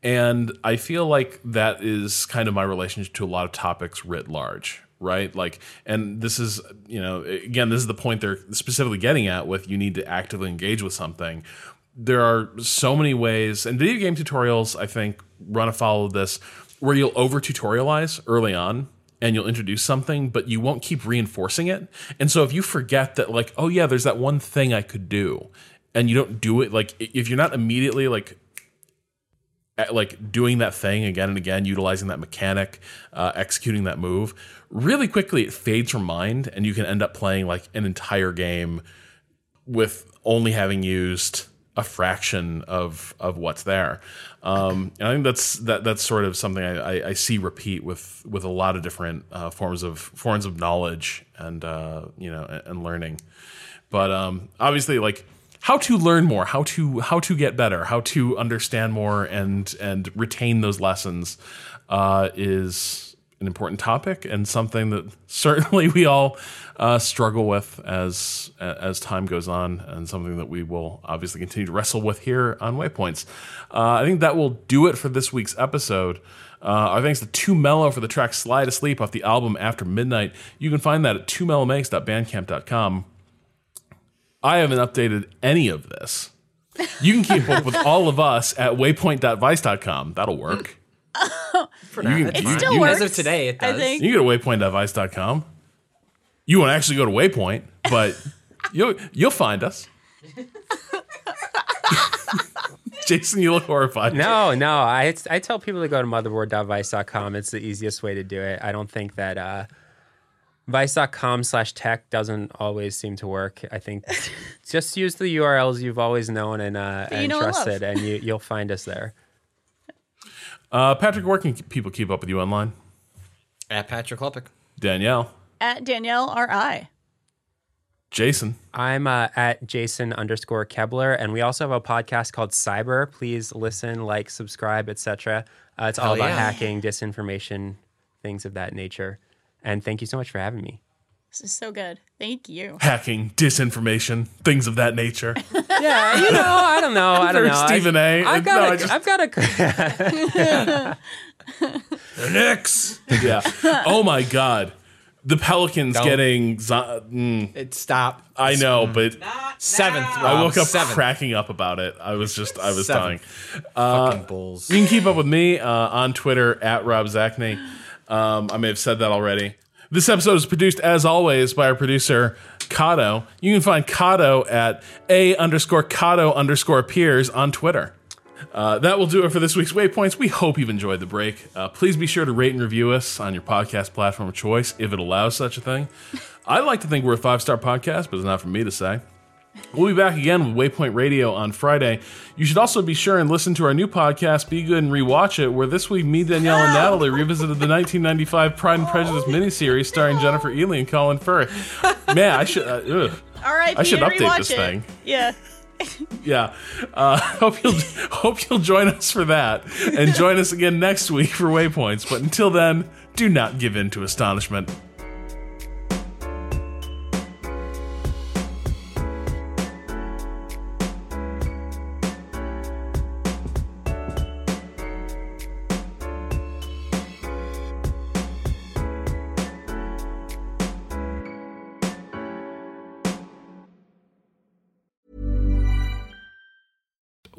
and I feel like that is kind of my relationship to a lot of topics writ large. right? Like, and this is, you know, again, this is the point they're specifically getting at with you need to actively engage with something. There are so many ways, and video game tutorials, I think, run afoul of this, where you'll over tutorialize early on and you'll introduce something, but you won't keep reinforcing it. And so if you forget that, like, oh yeah, there's that one thing I could do, and you don't do it, like, if you're not immediately like at, like doing that thing again and again, utilizing that mechanic, uh, executing that move, really quickly it fades from mind, and you can end up playing like an entire game with only having used a fraction of of what's there. Um, and I think that's that that's sort of something I, I, I see repeat with with a lot of different uh, forms of forms of knowledge and uh, you know and, and learning. But um, obviously, like how to learn more, how to how to get better, how to understand more and and retain those lessons uh, is an important topic and something that certainly we all uh, struggle with as as time goes on, and something that we will obviously continue to wrestle with here on Waypoints. Uh, I think that will do it for this week's episode. Uh, our thanks to 2 Mello for the track "Slide Asleep" off the album After Midnight. You can find that at 2mellomakes.bandcamp.com. I haven't updated any of this. You can keep up with all of us at waypoint.vice.com. That'll work. [LAUGHS]
For
You
now,
can-
it's
It
fine.
still
As
works,
of today, it
I think.
You can go to waypoint.vice.com. You won't actually go to Waypoint, but [LAUGHS] you'll you'll find us. [LAUGHS] Jason, you look horrified.
No, no. I I tell people to go to motherboard.vice.com. It's the easiest way to do it. I don't think that uh, vice.com slash tech doesn't always seem to work. I think just use the URLs you've always known and, uh, and
know and
trusted, and you, you'll find us there.
Uh, Patrick, where can people keep up with you online?
At Patrick Klepek.
Danielle,
At Danielle R.I.
Jason,
I'm uh, at Jason underscore Koebler, and we also have a podcast called Cyber. Please listen, like, subscribe, etc. Uh, it's all about
yeah.
hacking, disinformation, things of that nature. And thank you so much for having me.
This is so good. Thank you. [LAUGHS]
hacking, disinformation, things of that nature. [LAUGHS]
Yeah, you know, I don't know, I don't know. I-
Stephen A.
I've
No,
got,
just-
I've got a. [LAUGHS]
The Knicks.
yeah. Oh my God. The Pelicans
Don't.
getting. zo- mm,
It stopped.
I know, but
Seventh.
I woke up
seventh.
cracking up about it. I was just, I was dying.
Seventh. Fucking Bulls.
You can keep up with me uh, on Twitter at Rob Zacny. Um, I may have said that already. This episode is produced, as always, by our producer, Kato. You can find Kato at A underscore Kato underscore peers on Twitter. Uh, that will do it for this week's Waypoints. We hope you've enjoyed the break. Uh, please be sure to rate and review us on your podcast platform of choice if it allows such a thing. I like to think we're a five star podcast, but it's not for me to say. We'll be back again with Waypoint Radio on Friday. You should also be sure and listen to our new podcast, Be Good and Rewatch It, where this week me, Danielle, and Natalie revisited the 1995 Pride and Prejudice miniseries starring Jennifer Ehle and Colin Firth. Man, I should. Uh, ugh.
R.I.P.
I should update this
it.
thing.
Yeah. [LAUGHS]
Yeah. Uh, [LAUGHS] hope you'll hope you'll join us for that, and join us again next week for Waypoints. But until then, do not give in to astonishment.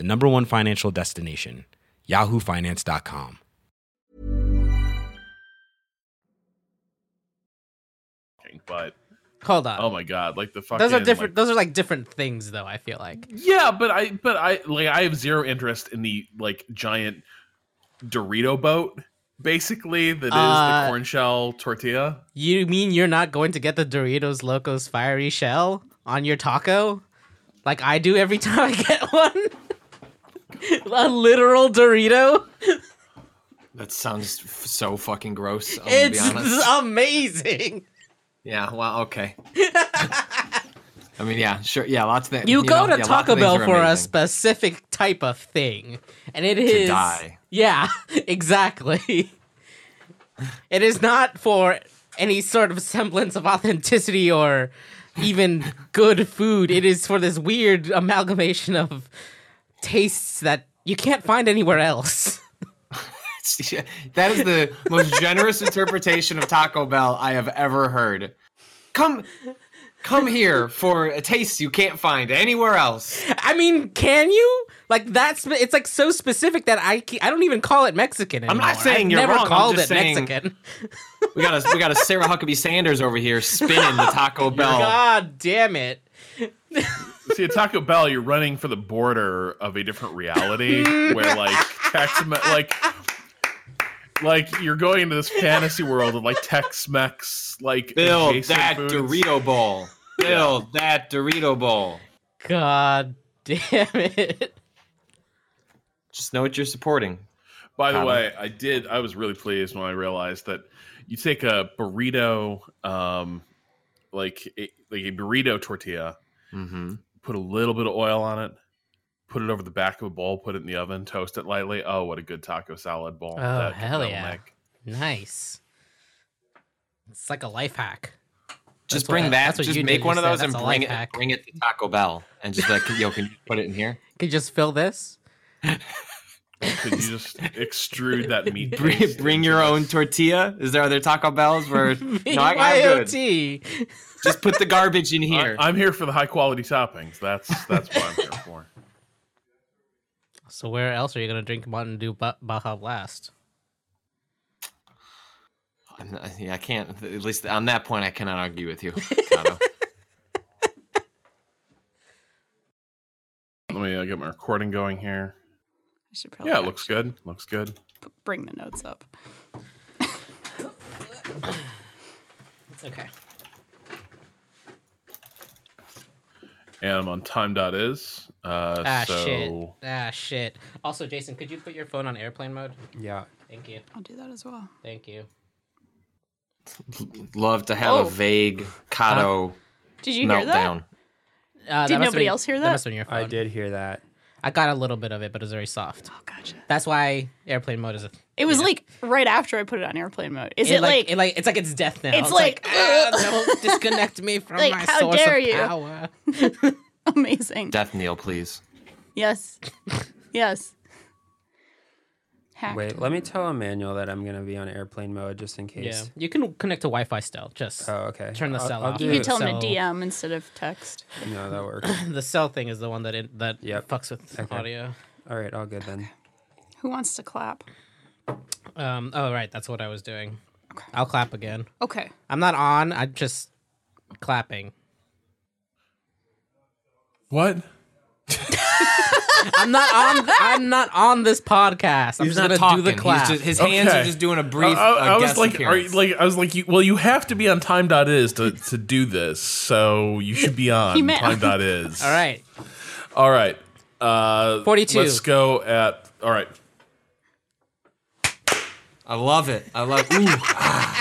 the number one financial destination, yahoofinance.com.
But
Hold on.
oh my god, like the fucking
those are different.
like-
those are like different things, though. I feel like.
Yeah, but I but I like I have zero interest in the like giant Dorito boat, basically that is
Uh,
the corn shell tortilla.
You mean you're not going to get the Doritos Locos Fiery Shell on your taco, like I do every [LAUGHS] time I get one? [LAUGHS] A literal Dorito.
That sounds f- so fucking gross. I'm
It's
gonna be honest. [LAUGHS]
amazing.
Yeah. Well, okay. [LAUGHS] I mean, yeah, sure. Yeah, lots of things.
You, go
know,
to
yeah,
Taco Bell for a specific type of thing, and it is
die.
Yeah, exactly. it is not for any sort of semblance of authenticity or even good food. It is for this weird amalgamation of tastes that you can't find anywhere else. [LAUGHS] [LAUGHS]
that is the most generous interpretation of Taco Bell I have ever heard. Come, come here for a taste you can't find anywhere else.
I mean, can you? Like that's it's like so specific that I I don't even call it Mexican anymore.
I'm not saying
I've
you're
never
wrong, I'm
called
just
it
saying-
Mexican. [LAUGHS]
We got a we got a Sarah Huckabee Sanders over here spinning the Taco Bell.
God damn it.
See, at Taco Bell, you're running for the border of a different reality where, like, Tex like, like you're going into this fantasy world of like Tex-Mex, like
Build
adjacent
that
foods.
Dorito bowl. Build that Dorito bowl.
God damn it.
Just know what you're supporting.
By the
Adam.
way, I did. I was really pleased when I realized that you take a burrito, um, like a, like a burrito tortilla,
Mm-hmm.
Put a little bit of oil on it, put it over the back of a bowl, put it in the oven, toast it lightly. Oh, what a good taco salad bowl!
Oh,
that-
hell yeah.
make.
Nice. It's like a life hack.
Just
That's
bring
what-
that.
that's what
Just
you
make
did,
one
you
of those and bring it.
hack.
Bring it to Taco Bell and just like, yo, can you put it in here? [LAUGHS]
Can you just fill this? [LAUGHS]
Could you just extrude that meat? [LAUGHS]
Bring, bring your own tortilla. Is there other Taco Bells where [LAUGHS] no, I, I'm good. Just put the garbage in here.
I, am here for the high quality toppings. That's that's what I'm here for.
So where else are you gonna drink Mountain Dew Ba- Baja Blast?
I'm not- yeah, I can't. At least on that point, I cannot argue with you. [LAUGHS]
Let me uh, get my recording going here.
I should probably
Yeah, it looks good. Looks good.
bring the notes up.
Okay.
And I'm on time.is. Uh,
Ah
so
shit. Ah shit. Also, Jason, could you put your phone on airplane mode?
Yeah.
Thank you.
I'll do that as well.
Thank you. [LAUGHS]
Love to have
Oh.
a vague Kato
Did you hear that?
meltdown.
Uh,
Did
that must
nobody
have
else hear
That
that?
must have been your phone.
I did hear that.
I got a little bit of it, but it was very soft.
Oh, gotcha.
That's why airplane mode is a.
It was like right after I put it on airplane mode. Is
it,
it,
like,
like,
it like it's like it's death now.
It's like,
ah, don't [LAUGHS] disconnect me from
Like,
my
how
source
dare
of
you.
power. [LAUGHS]
amazing?
Death kneel, please.
Yes. [LAUGHS] Yes. Hacked.
Wait, let me tell Emmanuel that I'm gonna be on airplane mode just in case.
Yeah,
case.
you can connect to Wi-Fi still. Just
Oh, okay.
turn the
I'll-
cell
I'll
off.
You can tell them
So-
to DM instead of text.
No, that [COUGHS] works.
the cell thing is the one that it, that
Yep.
fucks with
Okay.
audio.
All right, all good then.
Who wants to clap?
Um. Oh, right. That's what I was doing. Okay. I'll clap again.
Okay.
I'm not on. I'm just clapping.
what? [LAUGHS]
I'm not on. I'm not on this podcast. I'm
He's
just
not
gonna do the
talking.
clap.
He's just, his hands are just doing a brief.
I, I
uh,
was
guest
like, are you,
appearance.
like, I was like, you, well, you have to be on time.is to to do this, so you should be on [LAUGHS]
He meant-
time.is. [LAUGHS]
All right.
all right. Uh,
42.
Let's go at all right.
I love it. I love. Ooh, ah.